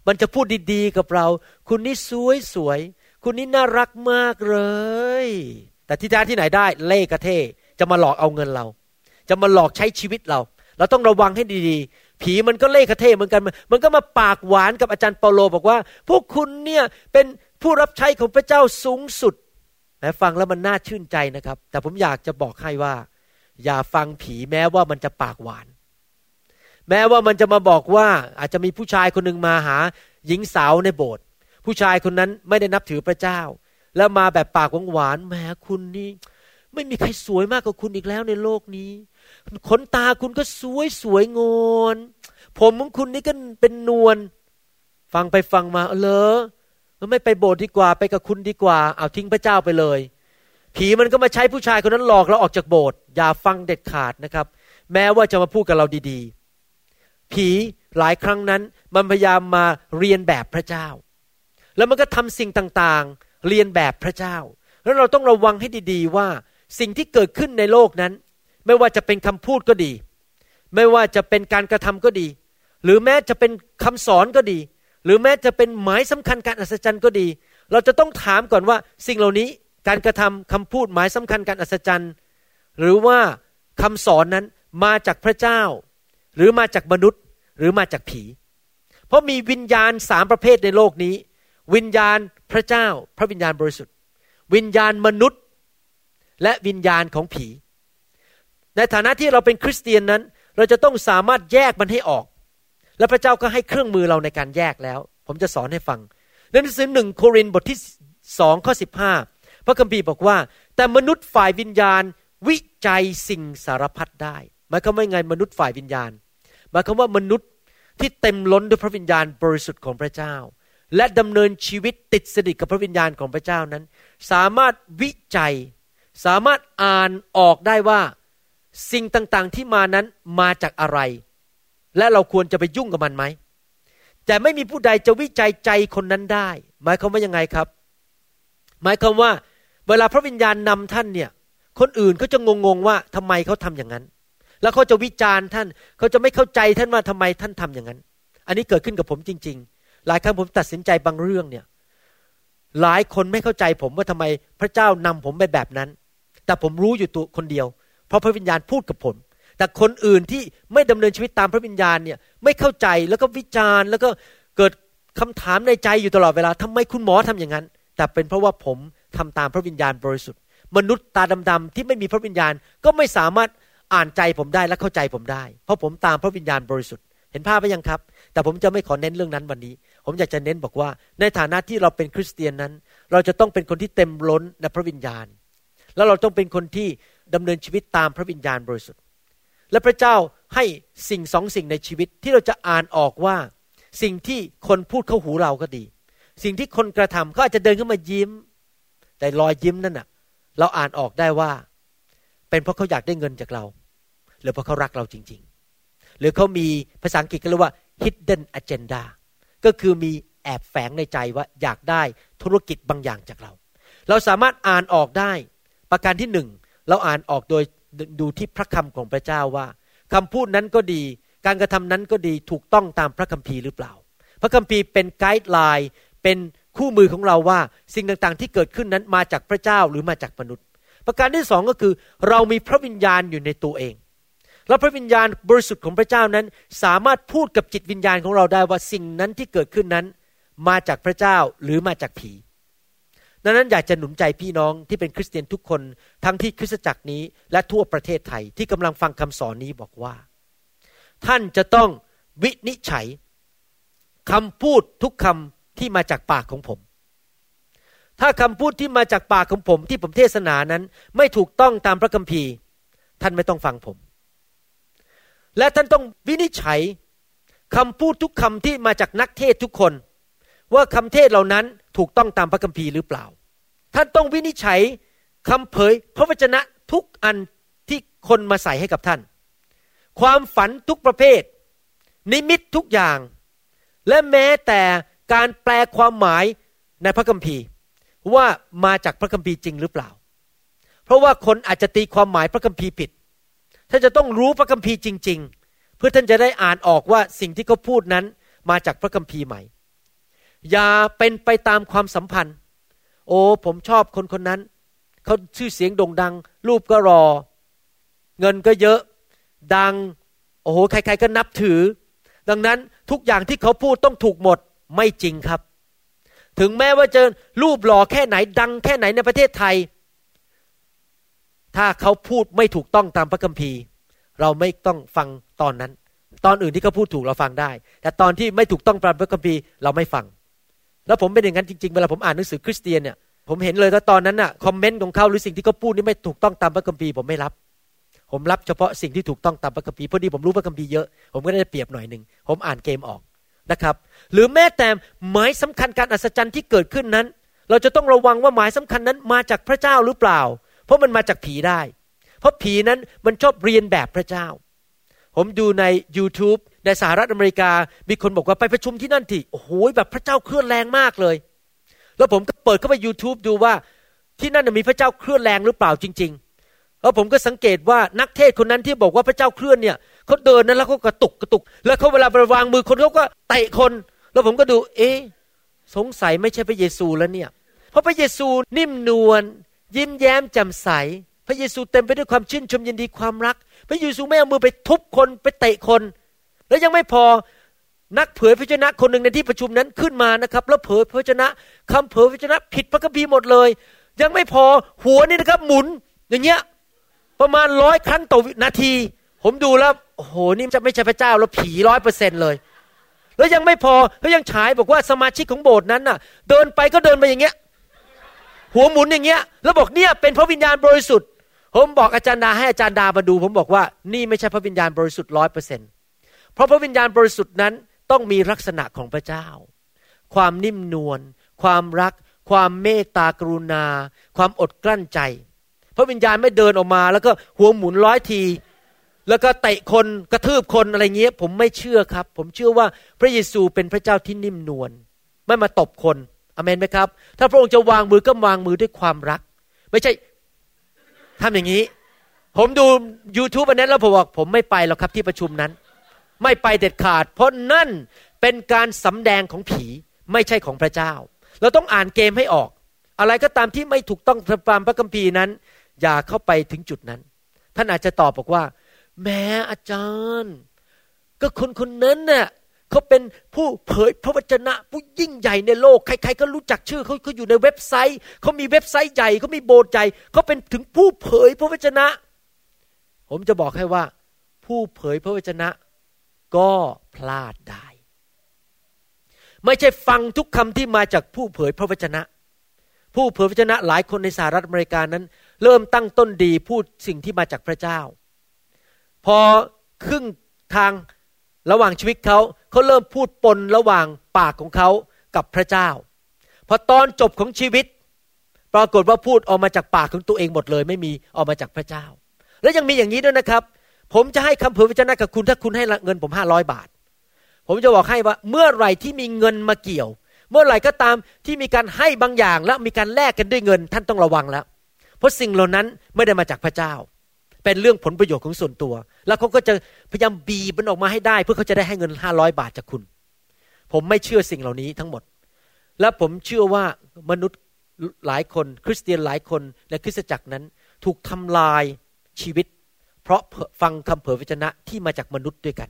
มันจะพูดดีๆกับเรา คุณนี่สวยสวย คุณนี่น่ารักมากเลย แต่ที่แท้ที่ไหนได้เล่กระเทจะมาหลอกเอาเงินเรา จะมาหลอกใช้ชีวิตเรา เราต้องระวังให้ดีๆ ผีมันก็เล่กระเทเหมือนกัน มันก็มาปากหวานกับอาจารย์เปาโลบอกว่า พวกคุณเนี่ยเป็น ผู้รับใช้ของพระเจ้าสูงสุดแต่ฟังแล้วมันน่าชื่นใจนะครับ แต่ผมอยากจะบอกให้ว่า อย่าฟังผีแม้ว่ามันจะปากหวาน แม้ว่ามันจะมาบอกว่าอาจจะมีผู้ชายคนหนึ่งมาหา หญิงสาวในโบสถ์ผู้ชายคนนั้นไม่ได้นับถือพระเจ้า แล้วมาแบบปากหวานแหมคุณนี่ ไม่มีใครสวยมากกว่าคุณอีกแล้วในโลกนี้ขนตาคุณก็สวยสวยงอนผมของคุณนี่ก็เป็นนวลฟังไปฟังมาเออ ไม่ไปโบสถ์ดีกว่า ไปกับคุณดีกว่า เอาทิ้งพระเจ้าไปเลย ผีมันก็มาใช้ผู้ชายคนนั้นหลอกเราออกจากโบสถ์อย่าฟังเด็ดขาดนะครับ แม้ว่าจะมาพูดกับเราดีๆ ผีหลายครั้งนั้นมันพยายามมาเรียนแบบพระเจ้า แล้วมันก็ทำสิ่งต่างๆ เรียนแบบพระเจ้า แล้วเราต้องระวังให้ดีๆว่าสิ่งที่เกิดขึ้นในโลกนั้น ไม่ว่าจะเป็นคำพูดก็ดี ไม่ว่าจะเป็นการกระทำก็ดี หรือแม้จะเป็นคำสอนก็ดี หรือแม้จะเป็นหมายสำคัญการอัศจรรย์ก็ดี เราจะต้องถามก่อนว่าสิ่งเหล่านี้การกระทำคำพูดหมายสำคัญการอัศจรรย์ หรือว่าคำสอนนั้นมาจากพระเจ้า หรือมาจากมนุษย์หรือมาจากผี เพราะมีวิญญาณสามประเภทในโลกนี้ วิญญาณพระเจ้า พระวิญญาณบริสุทธิ์ วิญญาณมนุษย์ และวิญญาณของผี ในฐานะที่เราเป็นคริสเตียนนั้น เราจะต้องสามารถแยกมันให้ออก และพระเจ้าก็ให้เครื่องมือเราในการแยกแล้ว ผมจะสอนให้ฟังในหนังสือหนึ่งโครินธ์บทที่สองข้อสิบห้าพระคัมภีร์บอกว่า แต่มนุษย์ฝ่ายวิญญาณวิจัยสิ่งสารพัดได้หมายความว่าไงมนุษย์ฝ่ายวิญญาณหมายความว่ามนุษย์ที่เต็มล้นด้วยพระวิญญาณบริสุทธิ์ของพระเจ้า และดำเนินชีวิตติดสนิทกับพระวิญญาณของพระเจ้านั้น สามารถวิจัย สามารถอ่านออกได้ว่า สิ่งต่างๆที่มานั้นมาจากอะไร และเราควรจะไปยุ่งกับมันไหม แต่ไม่มีผู้ใดจะวิจัยใจคนนั้นได้ หมายความว่ายังไงครับ หมายความว่า เวลาพระวิญญาณนำท่านเนี่ย คนอื่นเขาจะงงๆว่าทำไมเขาทำอย่างนั้น แล้วเขาจะวิจารณ์ท่านเขาจะไม่เข้าใจท่านว่าทำไมท่านทำอย่างนั้น อันนี้เกิดขึ้นกับผมจริง ๆ หลายครั้งผมตัดสินใจบางเรื่องเนี่ย หลายคนไม่เข้าใจผมว่าทำไมพระเจ้านำผมไปแบบนั้น แต่ผมรู้อยู่ตัวคนเดียว เพราะพระวิญญาณพูดกับผม แต่คนอื่นที่ไม่ดำเนินชีวิตตามพระวิญญาณเนี่ยไม่เข้าใจแล้วก็วิจารณ์ แล้วก็เกิดคำถามในใจอยู่ตลอดเวลาทำไมคุณหมอทำอย่างนั้น แต่เป็นเพราะว่าผมทำตามพระวิญญาณบริสุทธิ์ มนุษย์ตาดำๆที่ไม่มีพระวิญญาณก็ไม่สามารถอ่านใจผมได้และเข้าใจผมได้ เพราะผมตามพระวิญญาณบริสุทธิ์เห็นภาพไหมยังครับ แต่ผมจะไม่ขอเน้นเรื่องนั้นวันนี้ ผมอยากจะเน้นบอกว่า ในฐานะที่เราเป็นคริสเตียนนั้น เราจะต้องเป็นคนที่เต็มล้นในพระวิญญาณ แล้วเราต้องเป็นคนที่ดำเนินชีวิตตามพระวิญญาณบริสุทธิ์ และพระเจ้าให้สิ่งสองสิ่งในชีวิตที่เราจะอ่านออกว่า สิ่งที่คนพูดเข้าหูเราก็ดี สิ่งที่คนกระทำเขาอาจจะเดินขึ้นมายิ้ม แต่รอยยิ้มนั่นน่ะ เราอ่านออกได้ว่า เป็นเพราะเขาอยากได้เงินจากเรา หรือเพราะเขารักเราจริง ๆ หรือเขามีภาษาอังกฤษก็เรียกว่า hidden agenda ก็คือมีแอบแฝงในใจว่าอยากได้ธุรกิจบางอย่างจากเรา เราสามารถอ่านออกได้ ประการที่หนึ่งเราอ่านออกโดย ดูที่พระคำของพระเจ้าว่าคำพูดนั้นก็ดี การกระทำนั้นก็ดีถูกต้องตามพระคัมภีร์หรือเปล่า พระคัมภีร์เป็นไกด์ไลน์เป็นคู่มือของเราว่าสิ่งต่างๆ ที่เกิดขึ้นนั้นมาจากพระเจ้าหรือมาจากมนุษย์ ประการที่สองก็คือ เรามีพระวิญญาณอยู่ในตัวเอง แล้วพระวิญญาณบริสุทธิ์ของพระเจ้านั้น สามารถพูดกับจิตวิญญาณของเราได้ว่าสิ่งนั้นที่เกิดขึ้นนั้น มาจากพระเจ้าหรือมาจากผี ดังนั้นอยากจะหนุนใจพี่น้องที่เป็นคริสเตียนทุกคนทั้งที่คริสตจักรนี้และทั่วประเทศไทยที่กำลังฟังคำสอนนี้บอกว่า ท่านจะต้องวินิจฉัยคำพูดทุกคำที่มาจากปากของผม ถ้าคำพูดที่มาจากปากของผมที่ผมเทศนานั้นไม่ถูกต้องตามพระคัมภีร์ ท่านไม่ต้องฟังผม และท่านต้องวินิจฉัยคำพูดทุกคำที่มาจากนักเทศทุกคน ว่าคำเทศเหล่านั้นถูกต้องตามพระคัมภีร์หรือเปล่า ท่านต้องวินิจฉัยคำเผยพระวจนะทุกอันที่คนมาใส่ให้กับท่าน ความฝันทุกประเภท นิมิตทุกอย่าง และแม้แต่การแปลความหมายในพระคัมภีร์ ว่ามาจากพระคัมภีร์จริงหรือเปล่า เพราะว่าคนอาจจะตีความหมายพระคัมภีร์ผิดท่านจะต้องรู้พระคัมภีร์จริง ๆ เพื่อท่านจะได้อ่านออกว่าสิ่งที่เขาพูดนั้นมาจากพระคัมภีร์ใหม่ อย่าเป็นไปตามความสัมพันธ์ โอ้ผมชอบคนคนนั้น เขาชื่อเสียงโด่งดัง รูปก็รอ เงินก็เยอะ ดัง โอ้โห ใคร ๆ ก็นับถือ ดังนั้นทุกอย่างที่เขาพูดต้องถูกหมด ไม่จริงครับ ถึงแม้ว่าจะรูปหล่อแค่ไหน ดังแค่ไหนในประเทศไทย ถ้าเขาพูดไม่ถูกต้องตามพระคัมภีร์ เราไม่ต้องฟังตอนนั้น ตอนอื่นที่เขาพูดถูกเราฟังได้ แต่ตอนที่ไม่ถูกต้องตามพระคัมภีร์เราไม่ฟัง แล้วผมเป็นอย่างนั้นจริงๆ เวลาผมอ่านหนังสือคริสเตียนเนี่ยผมเห็นเลยว่าตอนนั้นน่ะคอมเมนต์ของเขาหรือสิ่งที่เขาพูดนี่ไม่ถูกต้องตามพระคัมภีร์ผมไม่รับ ผมรับเฉพาะสิ่งที่ถูกต้องตามพระคัมภีร์พอดีผมรู้พระคัมภีร์เยอะผมก็ได้เปรียบหน่อยหนึ่งผมอ่านเกมออกนะครับ หรือแม้แต่หมายสำคัญการอัศจรรย์ที่เกิดขึ้นนั้น เราจะต้องระวังว่าหมายสำคัญนั้นมาจากพระเจ้าหรือเปล่า เพราะมันมาจากผีได้ เพราะผีนั้นมันชอบเรียนแบบพระเจ้า ผมดูใน YouTube ในสหรัฐอเมริกามีคนบอกว่าไปประชุมที่นั่นที่โอ้โหแบบพระเจ้าเคลื่อนแรงมากเลย แล้วผมก็เปิดเข้าไป YouTube ดูว่าที่นั่นมีพระเจ้าเคลื่อนแรงหรือเปล่าจริง ๆ แล้วผมก็สังเกตว่านักเทศคนนั้นที่บอกว่าพระเจ้าเคลื่อนเนี่ยเขาเดินนั้นแล้วเขากระตุกกระตุก แล้วเขาเวลาไปวางมือคนเขาก็เตะคน แล้วผมก็ดูเอ๊สงสัยไม่ใช่พระเยซูแล้วเนี่ย เพราะพระเยซูนิ่มนวลยิ้มแย้มแจ่มใส พระเยซูเต็มไปด้วยความชื่นชมยินดีความรัก พระเยซูไม่เอามือไปทุบคนไปเตะคน แล้วยังไม่พอนักเผยพระชนะคนหนึ่งในที่ประชุมนั้นขึ้นมานะครับ แล้วเผยพระชนะคำเผยพระชนะผิดพระคัมภีร์หมดเลย ยังไม่พอหัวนี่นะครับ หมุนอย่างเงี้ยประมาณร้อยครั้งต่อนาที ผมดูแล้วโอ้โหนี่จะไม่ใช่พระเจ้าแล้วผีร้อยเปอร์เซ็นเลย แล้วยังไม่พอเขายังฉายบอกว่าสมาชิกของโบสถ์นั้นน่ะ เดินไปก็เดินไปอย่างเงี้ย หัวหมุนอย่างเงี้ย แล้วบอกเนี่ยเป็นพระวิญญาณบริสุทธิ์ ผมบอกอาจารย์ดาให้อาจารย์ดามาดู ผมบอกว่านี่ไม่ใช่พระวิญญาณบริสุทธิ์ร้อยเปอร์เซ็น เพราะพระวิญญาณบริสุทธิ์นั้นต้องมีลักษณะของพระเจ้า ความนิ่มนวล ความรัก ความเมตตากรุณา ความอดกลั้นใจ พระวิญญาณไม่เดินออกมา แล้วก็หัวหมุนร้อยที แล้วก็เตะคนกระทืบคนอะไรเงี้ย ผมไม่เชื่อครับ ผมเชื่อว่าพระเยซูเป็นพระเจ้าที่นิ่มนวลไม่มาตบคนอเมนไหมครับ ถ้าพระองค์จะวางมือก็วางมือด้วยความรัก ไม่ใช่ทำอย่างนี้ ผมดู YouTube อันนั้นแล้วผมบอกผมไม่ไปหรอกครับที่ประชุมนั้น ไม่ไปเด็ดขาด เพราะนั่นเป็นการสำแดงของผีไม่ใช่ของพระเจ้า เราต้องอ่านเกมให้ออก อะไรก็ตามที่ไม่ถูกต้องตามพระคัมภีร์นั้น อย่าเข้าไปถึงจุดนั้น ท่านอาจจะตอบบอกว่า แม้อาจารย์ ก็คนคนนั้นเน่ะเขาเป็นผู้เผยพระวจนะผู้ยิ่งใหญ่ในโลก ใครๆก็รู้จักชื่อเขาเขาอยู่ในเว็บไซต์เขามีเว็บไซต์ใหญ่เขามีโบสถ์ใหญ่เขาเป็นถึงผู้เผยพระวจนะ ผมจะบอกให้ว่า ผู้เผยพระวจนะ ก็พลาดได้ ไม่ใช่ฟังทุกคำที่มาจากผู้เผยพระวจนะ ผู้เผยพระวจนะหลายคนในสหรัฐอเมริกานั้น เริ่มตั้งต้นดีพูดสิ่งที่มาจากพระเจ้า พอครึ่งทางระหว่างชีวิตเขาเขาเริ่มพูดปนระหว่างปากของเขากับพระเจ้า พอตอนจบของชีวิต ปรากฏว่าพูดออกมาจากปากของตัวเองหมดเลย ไม่มีออกมาจากพระเจ้า แล้วยังมีอย่างนี้ด้วยนะครับ ผมจะให้คำเผยพระชนะกับคุณ ถ้าคุณให้เงินผมห้าร้อยบาท ผมจะบอกให้ว่าเมื่อไหร่ที่มีเงินมาเกี่ยว เมื่อไหร่ก็ตามที่มีการให้บางอย่าง แล้วมีการแลกกันด้วยเงินท่านต้องระวังแล้ว เพราะสิ่งเหล่านั้นไม่ได้มาจากพระเจ้า เป็นเรื่องผลประโยชน์ของส่วนตัว แล้วเขาก็จะพยายามบีบมันออกมาให้ได้ เพื่อเขาจะได้ให้เงินห้าร้อยบาทจากคุณ ผมไม่เชื่อสิ่งเหล่านี้ทั้งหมด และผมเชื่อว่ามนุษย์หลายคน คริสเตียนหลายคนในคริสตจักรนั้น ถูกทำลายชีวิต เพราะฟังคำเผยพระชนะที่มาจากมนุษย์ด้วยกัน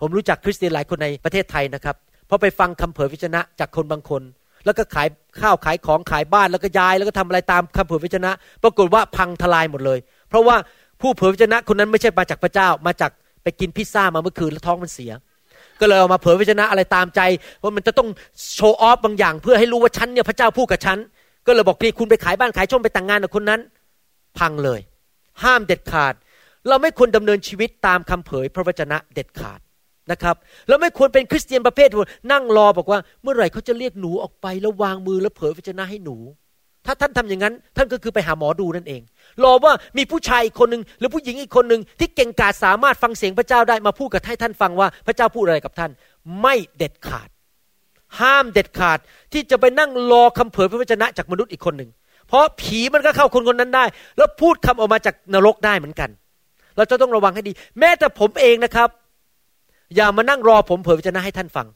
ผมรู้จักคริสเตียนหลายคนในประเทศไทยนะครับพอไปฟังคำเผยพระชนะจากคนบางคน แล้วก็ขายข้าวขายของขายบ้านแล้วก็ย้าย แล้วก็ทำอะไรตามคำเผยพระชนะ ปรากฏว่าพังทลายหมดเลย เพราะว่าผู้เผยพระชนะคนนั้นไม่ใช่มาจากพระเจ้ามาจากไปกินพิซซ่ามาเมื่อคืนแล้วท้องมันเสีย ก็เลยเอามาเผยพระชนะอะไรตามใจว่ามันจะต้องโชว์ออฟบางอย่าง เพื่อให้รู้ว่าฉันเนี่ยพระเจ้าพูดกับฉันก็เลยบอกนี่คุณไปขายบ้านขายช่องไปแต่งงานกับคนนั้น พังเลย ห้ามเด็ดขาด เราไม่ควรดำเนินชีวิตตามคำเผยพระวจนะเด็ดขาดนะครับเราไม่ควรเป็นคริสเตียนประเภทนั่งรอบอกว่า เมื่อไหร่เขาจะเรียกหนูออกไปแล้ววางมือแล้วเผยพระวจนะให้หนู ถ้าท่านทำอย่างนั้น ท่านก็คือไปหาหมอดูนั่นเอง รอว่ามีผู้ชายอีกคนหนึ่งหรือผู้หญิงอีกคนหนึ่งที่เก่งกาจสามารถฟังเสียงพระเจ้าได้มาพูดกับให้ท่านฟังว่าพระเจ้าพูดอะไรกับท่าน ไม่เด็ดขาด ห้ามเด็ดขาดที่จะไปนั่งรอคำเผยพระวจนะจากมนุษย์อีกคนหนึ่ง เพราะผีมันก็เข้าคนคนนั้นได้ แล้วพูดคำออกมาจากนรกได้เหมือนกัน เราจะต้องระวังให้ดี แม้แต่ผมเองนะครับ อย่ามานั่งรอผมเผยพระชนะให้ท่านฟัง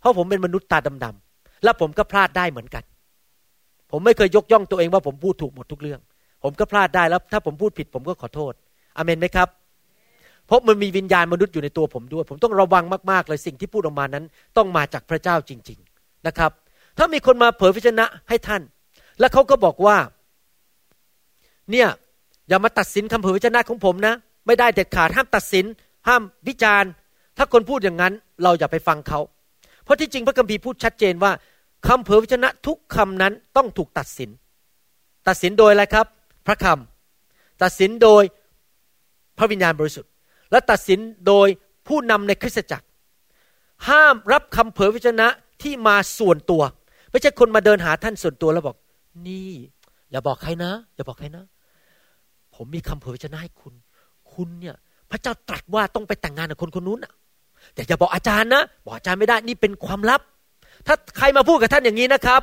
เพราะผมเป็นมนุษย์ตาดำๆแล้วผมก็พลาดได้เหมือนกัน ผมไม่เคยยกย่องตัวเองว่าผมพูดถูกหมดทุกเรื่อง ผมก็พลาดได้แล้ว ถ้าผมพูดผิด ผมก็ขอโทษอเมนไหมครับเพราะมันมีวิญญาณมนุษย์อยู่ในตัวผมด้วย ผมต้องระวังมากๆเลยสิ่งที่พูดออกมานั้น ต้องมาจากพระเจ้าจริง ๆนะครับ ถ้ามีคนมาเผยพระชนะให้ท่าน แล้วเขาก็บอกว่า เนี่ยอย่ามาตัดสินคำเผยพระชนะของผมนะ ไม่ได้เด็ดขาดห้ามตัดสิน ห้ามวิจารณ์ ถ้าคนพูดอย่างนั้น เราอย่าไปฟังเขา เพราะที่จริงพระคัมภีร์พูดชัดเจนว่าคำเผยพระชนะทุกคำนั้นต้องถูกตัดสิน ตัดสินโดยอะไรครับ พระคำตัดสินโดยพระวิญญาณบริสุทธิ์ และตัดสินโดยผู้นำในคริสตจักร ห้ามรับคำเผยพระชนะที่มาส่วนตัว ไม่ใช่คนมาเดินหาท่านส่วนตัวแล้วบอก นี่ อย่าบอกใครนะ อย่าบอกใครนะ ผมมีคำเผยชนะให้คุณ คุณเนี่ย พระเจ้าตรัสว่าต้องไปแต่งงานกับคนคนนู้นอะแต่อย่าบอกอาจารย์นะ บอกอาจารย์ไม่ได้ นี่เป็นความลับ ถ้าใครมาพูดกับท่านอย่างนี้นะครับ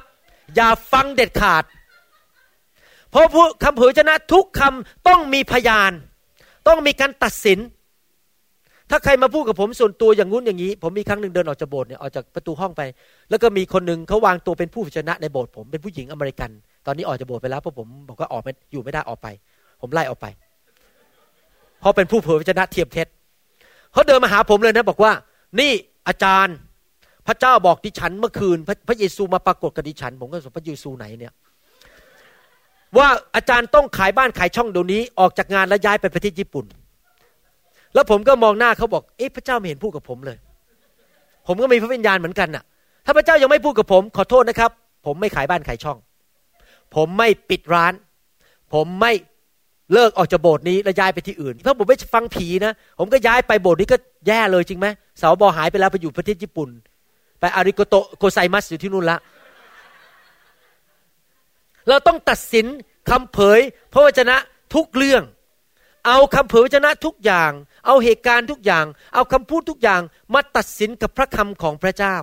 อย่าฟังเด็ดขาด เพราะคำเผยชนะทุกคำต้องมีพยาน ต้องมีการตัดสิน ถ้าใครมาพูดกับผมส่วนตัวอย่างงู้นอย่างนี้ ผมมีครั้งหนึ่งเดินออกจากโบสถ์เนี่ยออกจากประตูห้องไป แล้วก็มีคนหนึ่งเขาวางตัวเป็นผู้ชนะในโบสถ์ผมเป็นผู้หญิงอเมริกัน ตอนนี้ออกจากโบสถ์ไปแล้วเพราะผมบอกว่าออกไม่อยู่ไม่ได้ออกไป ผมไล่ออกไปเพราะเป็นผู้เผยพระชนะเทียมเท็จเขาเดินมาหาผมเลยนะบอกว่า นี่อาจารย์พระเจ้าบอกดิฉันเมื่อคืนพระพระเยซูมาปรากฏกับดิฉัน ผมก็สงพระเยซูไหนเนี่ยว่าอาจารย์ต้องขายบ้านขายช่องเดี๋ยวนี้ออกจากงานแล้วย้ายไปประเทศญี่ปุ่น แล้วผมก็มองหน้าเขาบอก เอ๊ะพระเจ้าไม่เห็นพูดกับผมเลย ผมก็มีพระวิญญาณเหมือนกันน่ะ ถ้าพระเจ้ายังไม่พูดกับผม ขอโทษนะครับ ผมไม่ขายบ้านขายช่อง ผมไม่ปิดร้าน ผมไม่เลิกออกจากโบสถ์นี้แล้วย้ายไปที่อื่นเพราะผมไม่ฟังผีนะ ผมก็ย้ายไปโบสถ์นี้ก็แย่เลยจริงไหมสาวบอหายไปแล้วไปอยู่ประเทศญี่ปุ่น ไปอาริโกโตโกไซมัสอยู่ที่นู่นละ เราต้องตัดสินคำเผยพระวจนะทุกเรื่อง เอาคำเผยวจนะทุกอย่าง เอาเหตุการณ์ทุกอย่าง เอาคำพูดทุกอย่างมาตัดสินกับพระคำของพระเจ้า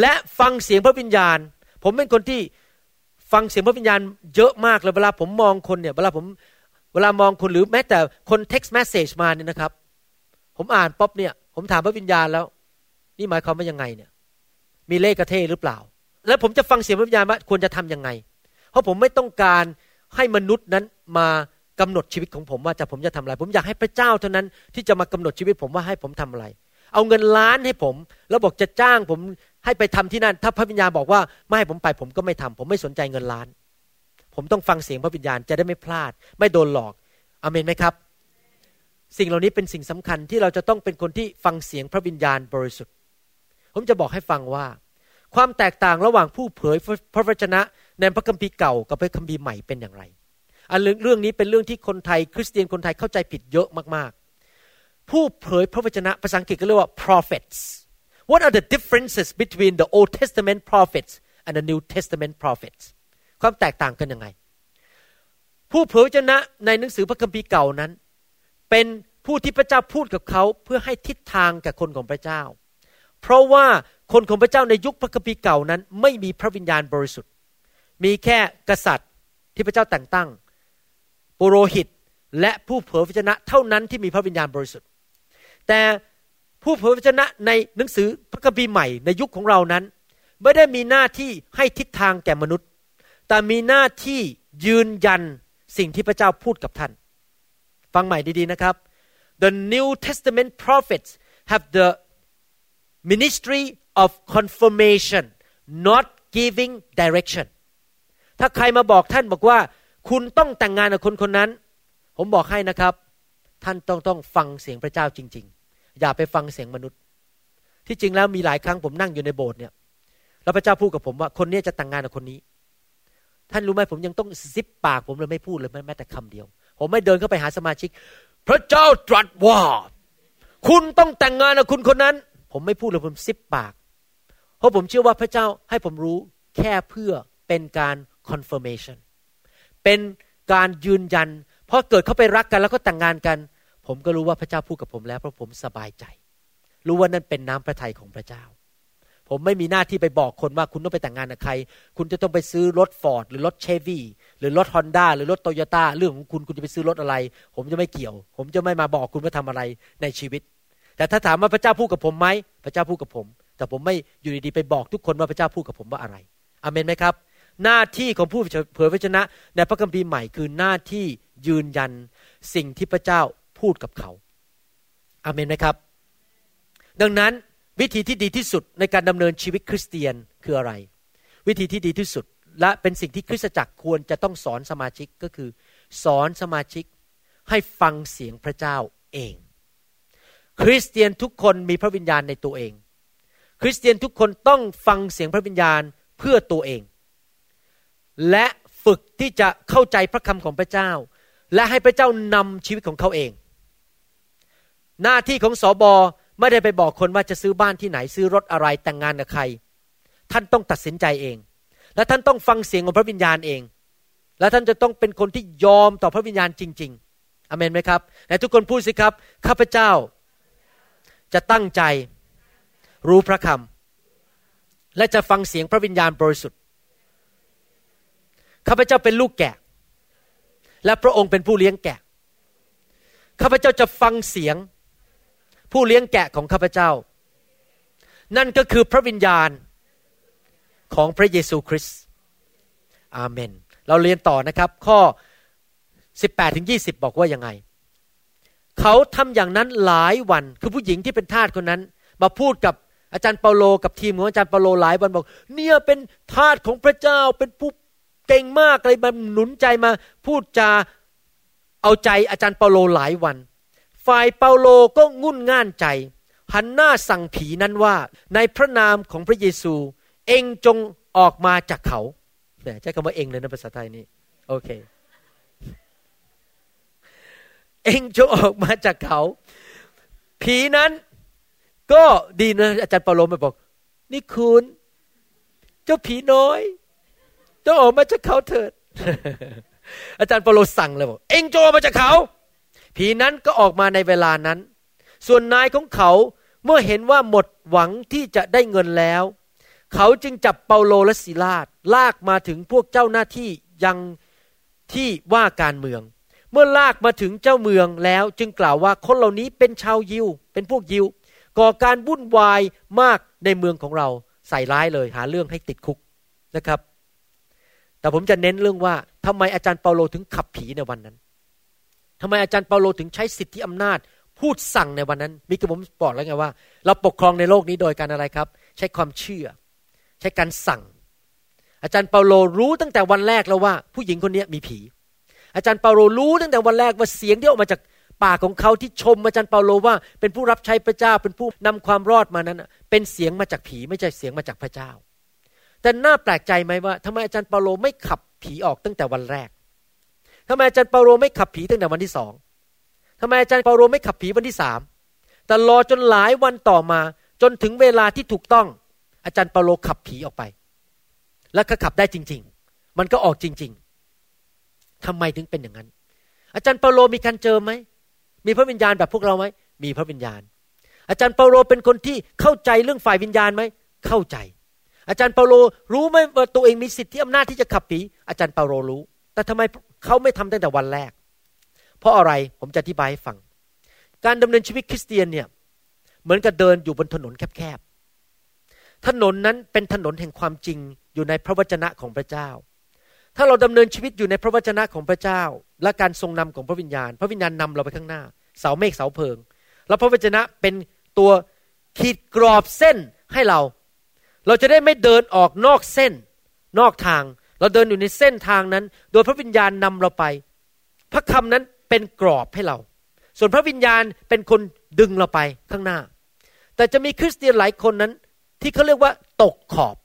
และฟังเสียงพระวิญญาณ ผมเป็นคนที่ฟังเสียงพระวิญญาณเยอะมากเลยเวลาผมมองคนเนี่ยเวลาผมเวลามองคนหรือแม้แต่คน text message มาเนี่ยนะครับ ผมอ่านป๊อบเนี่ย ผมถามพระวิญญาณแล้ว นี่หมายความว่ายังไงเนี่ย มีเลขกระเทหรือเปล่า แล้วผมจะฟังเสียงพระวิญญาณว่าควรจะทํำยังไง เพราะผมไม่ต้องการให้มนุษย์นั้นมา กำหนดชีวิตของผมว่าจะผมจะทำอะไร ผมอยากให้พระเจ้าเท่านั้นที่จะมากำหนดชีวิตผมว่าให้ผมทำอะไร เอาเงินล้านให้ผม แล้วบอกจะจ้างผมให้ไปทำที่นั่น ถ้าพระวิญญาณบอกว่าไม่ให้ผมไป ผมก็ไม่ทำผมไม่สนใจเงินล้าน ผมต้องฟังเสียงพระวิญญาณจะได้ไม่พลาด ไม่โดนหลอกอเมนไหมครับ สิ่งเหล่านี้เป็นสิ่งสำคัญที่เราจะต้องเป็นคนที่ฟังเสียงพระวิญญาณบริสุทธิ์ ผมจะบอกให้ฟังว่า ความแตกต่างระหว่างผู้เผยพระวจนะในพระคัมภีร์เก่ากับพระคัมภีร์ใหม่เป็นอย่างไร อันเรื่องนี้เป็นเรื่องที่คนไทย คริสเตียนคนไทยเข้าใจผิดเยอะมากๆ ผู้เผยพระวจนะภาษาอังกฤษก็เรียกว่า prophets What are the differences between the Old Testament prophets and the New Testament prophets ความแตกต่างกันยังไง ผู้เผยพระวจนะในหนังสือพระคัมภีร์เก่านั้น เป็นผู้ที่พระเจ้าพูดกับเขาเพื่อให้ทิศทางกับคนของพระเจ้า เพราะว่าคนของพระเจ้าในยุคพระคัมภีร์เก่านั้น ไม่มีพระวิญญาณบริสุทธิ์ มีแค่กษัตริย์ที่พระเจ้าแต่งตั้ง ปุโรหิตและผู้เผยพระชนะเท่านั้นที่มีพระวิญญาณบริสุทธิ์ แต่ผู้เผยพระชนะในหนังสือพระคัมภีร์ใหม่ในยุคของเรานั้น ไม่ได้มีหน้าที่ให้ทิศทางแก่มนุษย์ แต่มีหน้าที่ยืนยันสิ่งที่พระเจ้าพูดกับท่าน ฟังใหม่ดีๆนะครับ The New Testament prophets have the ministry of confirmation not giving direction ถ้าใครมาบอกท่านบอกว่า คุณต้องแต่งงานกับคนคนนั้น ผมบอกให้นะครับ ท่านต้องต้องฟังเสียงพระเจ้าจริง ๆ อย่าไปฟังเสียงมนุษย์ ที่จริงแล้วมีหลายครั้งผมนั่งอยู่ในโบสถ์เนี่ยแล้วพระเจ้าพูดกับผมว่าคนนี้จะแต่งงานกับคนนี้ ท่านรู้ไหมผมยังต้องซิปปากผมเลยไม่พูดเลยแม้แต่คำเดียว ผมไม่เดินเข้าไปหาสมาชิก พระเจ้าตรัสว่า คุณต้องแต่งงานกับคุณคนนั้น ผมไม่พูดเลยผมซิปปาก เพราะผมเชื่อว่าพระเจ้าให้ผมรู้แค่เพื่อเป็นการ confirmation เป็นการยืนยัน เพราะเกิดเขาไปรักกันแล้วก็แต่งงานกัน ผมก็รู้ว่าพระเจ้าพูดกับผมแล้วเพราะผมสบายใจ รู้ว่านั่นเป็นน้ำพระทัยของพระเจ้า ผมไม่มีหน้าที่ไปบอกคนว่าคุณต้องไปแต่งงานกับใคร คุณจะต้องไปซื้อรถฟอร์ดหรือรถเชฟวี่หรือรถฮอนด้าหรือรถโตโยต้าเรื่องของคุณคุณจะไปซื้อรถอะไร ผมจะไม่เกี่ยว ผมจะไม่มาบอกคุณว่าทำอะไรในชีวิต แต่ถ้าถามว่าพระเจ้าพูดกับผมไหมพระเจ้าพูดกับผม แต่ผมไม่อยู่ดีๆไปบอกทุกคนว่าพระเจ้าพูดกับผมว่าอะไรอเมนไหมครับ หน้าที่ของผู้เผยพระชนะ ในพระคัมภีร์ใหม่คือหน้าที่ยืนยันสิ่งที่พระเจ้าพูดกับเขาอาเมนไหมครับ ดังนั้นวิธีที่ดีที่สุดในการดำเนินชีวิตคริสเตียนคืออะไร วิธีที่ดีที่สุดและเป็นสิ่งที่คริสตจักรควรจะต้องสอนสมาชิกก็คือ สอนสมาชิกให้ฟังเสียงพระเจ้าเอง คริสเตียนทุกคนมีพระวิญญาณในตัวเอง คริสเตียนทุกคนต้องฟังเสียงพระวิญญาณเพื่อตัวเอง และฝึกที่จะเข้าใจพระคำของพระเจ้า และให้พระเจ้านำชีวิตของเขาเอง หน้าที่ของสอบอไม่ได้ไปบอกคนว่าจะซื้อบ้านที่ไหนซื้อรถอะไรแต่งงานกับใคร ท่านต้องตัดสินใจเอง และท่านต้องฟังเสียงของพระวิญญาณเอง และท่านจะต้องเป็นคนที่ยอมต่อพระวิญญาณจริง ๆอเมนไหมครับแต่ทุกคนพูดสิครับข้าพเจ้า จะตั้งใจรู้พระคำและจะฟังเสียงพระวิญญาณบริสุทธิ์ ข้าพเจ้าเป็นลูกแกะ และพระองค์เป็นผู้เลี้ยงแกะ ข้าพเจ้าจะฟังเสียง ผู้เลี้ยงแกะของข้าพเจ้า นั่นก็คือพระวิญญาณของพระเยซูคริสต์อาเมน เราเรียนต่อนะครับ ข้อ 18ถึง20 บอกว่ายังไง เขาทำอย่างนั้นหลายวัน คือผู้หญิงที่เป็นทาสคนนั้น มาพูดกับอาจารย์เปาโลกับทีมของอาจารย์เปาโลหลายวันบอก เนี่ยเป็นทาสของพระเจ้าเป็นผู้ เก่งมากอะไรมาหนุนใจมาพูดจาเอาใจอาจารย์เปาโลหลายวัน ฝ่ายเปาโลก็งุ่นง่านใจหันหน้าสั่งผีนั้นว่าในพระนามของพระเยซู เองจงออกมาจากเขาใช้คำว่าเองเลยนะภาษาไทยนี่โอเค เองจงออกมาจากเขา ผีนั้นก็ดีนะอาจารย์เปาโลมาบอก นี่คุณ เจ้าผีน้อย จงออกมาจากเขาเถิด อาจารย์เปโลสั่งเลยบอกเอ็งจงออกมาจากเขา ผีนั้นก็ออกมาในเวลานั้น ส่วนนายของเขาเมื่อเห็นว่าหมดหวังที่จะได้เงินแล้ว เขาจึงจับเปาโลและศิลาดลากมาถึงพวกเจ้าหน้าที่ยังที่ว่าการเมือง เมื่อลากมาถึงเจ้าเมืองแล้วจึงกล่าวว่าคนเหล่านี้เป็นชาวยิว เป็นพวกยิว ก่อการวุ่นวายมากในเมืองของเรา ใส่ร้ายเลยหาเรื่องให้ติดคุกนะครับ แต่ผมจะเน้นเรื่องว่าทำไมอาจารย์เปาโลถึงขับผีในวันนั้นทำไมอาจารย์เปาโลถึงใช้สิทธิอำนาจ พูดสั่งในวันนั้นมีกระผมบอกแล้วไงว่า เราปกครองในโลกนี้โดยการอะไรครับ ใช้ความเชื่อ ใช้การสั่ง อาจารย์เปาโลรู้ตั้งแต่วันแรกแล้วว่า ผู้หญิงคนนี้มีผี อาจารย์เปาโลรู้ตั้งแต่วันแรกว่าเสียงที่ออกมาจากปากของเขาที่ชมอาจารย์เปาโลว่า เป็นผู้รับใช้พระเจ้าเป็นผู้นำความรอดมานั้น เป็นเสียงมาจากผีไม่ใช่เสียงมาจากพระเจ้า แต่น่าแปลกใจไหมว่าทำไมอาจารย์เปาโลไม่ขับผีออกตั้งแต่วันแรกทำไมอาจารย์เปาโลไม่ขับผีตั้งแต่วันที่สองทำไมอาจารย์เปาโลไม่ขับผีวันที่สามแต่รอจนหลายวันต่อมาจนถึงเวลาที่ถูกต้อง อาจารย์เปาโลขับผีออกไป แล้วก็ขับได้จริง ๆ มันก็ออกจริง ๆทำไมถึงเป็นอย่างนั้น อาจารย์เปาโลมีการเจอไหมมีพระวิญญาณแบบพวกเราไหมมีพระวิญญาณ อาจารย์เปาโลเป็นคนที่เข้าใจเรื่องฝ่ายวิญญาณไหมเข้าใจ อาจารย์เปาโลรู้ไหมว่าตัวเองมีสิทธิอำนาจที่จะขับผี อาจารย์เปาโลรู้ แต่ทำไมเขาไม่ทำตั้งแต่วันแรก เพราะอะไรผมจะอธิบายให้ฟัง การดำเนินชีวิตคริสเตียนเนี่ยเหมือนกับเดินอยู่บนถนนแคบๆ ถนนนั้นเป็นถนนแห่งความจริงอยู่ในพระวจนะของพระเจ้า ถ้าเราดำเนินชีวิตอยู่ในพระวจนะของพระเจ้า และการทรงนำของพระวิญญาณ พระวิญญาณนำเราไปข้างหน้า เสาเมฆเสาเพิง แล้วพระวจนะเป็นตัวขีดกรอบเส้นให้เรา เราจะได้ไม่เดินออกนอกเส้น นอกทาง เราเดินอยู่ในเส้นทางนั้น โดยพระวิญญาณนำเราไป พระคำนั้นเป็นกรอบให้เรา ส่วนพระวิญญาณเป็นคนดึงเราไปข้างหน้า แต่จะมีคริสเตียนหลายคนนั้น ที่เขาเรียกว่า ตกขอบ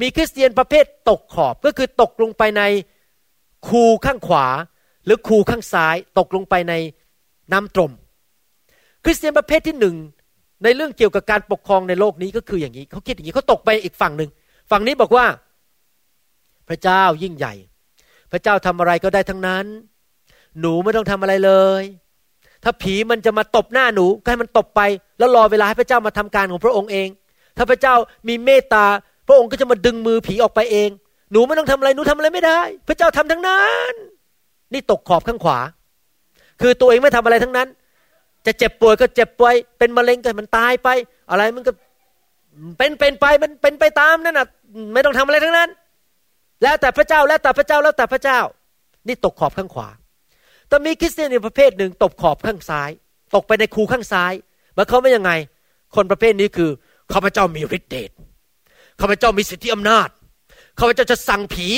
มีคริสเตียนประเภทตกขอบก็คือตกลงไปในคูข้างขวา หรือคูข้างซ้าย ตกลงไปในน้ำตรม คริสเตียนประเภทที่หนึ่ง ในเรื่องเกี่ยวกับการปกครองในโลกนี้ก็คืออย่างนี้เขาคิดอย่างนี้เขาตกไปอีกฝั่งหนึ่งฝั่งนี้บอกว่า พระเจ้ายิ่งใหญ่ พระเจ้าทำอะไรก็ได้ทั้งนั้น หนูไม่ต้องทำอะไรเลย ถ้าผีมันจะมาตบหน้าหนูก็ให้มันตบไป แล้วรอเวลาให้พระเจ้ามาทำการของพระองค์เอง ถ้าพระเจ้ามีเมตตา พระองค์ก็จะมาดึงมือผีออกไปเอง หนูไม่ต้องทำอะไรหนูทำอะไรไม่ได้ พระเจ้าทำทั้งนั้น นี่ตกขอบข้างขวา คือตัวเองไม่ทำอะไรทั้งนั้น จะเจ็บป่วยก็เจ็บป่วยเป็นมะเร็งก็มันตายไป อะไรมันก็เป็นเป็นไปมันเป็นไปตามนั่นน่ะ ไม่ต้องทำอะไรทั้งนั้น แล้วแต่พระเจ้าแล้วแต่พระเจ้าแล้วแต่พระเจ้า นี่ตกขอบข้างขวาแต่มีคริสเตียนอีกประเภทหนึ่งตกขอบข้างซ้าย ตกไปในคูข้างซ้ายมื่อเขาไม่ยังไง คนประเภทนี้คือข้าพเจ้ามีฤทธิ์เดชข้าพเจ้ามีสิทธิอำนาจข้าพเจ้าจะสั่งผี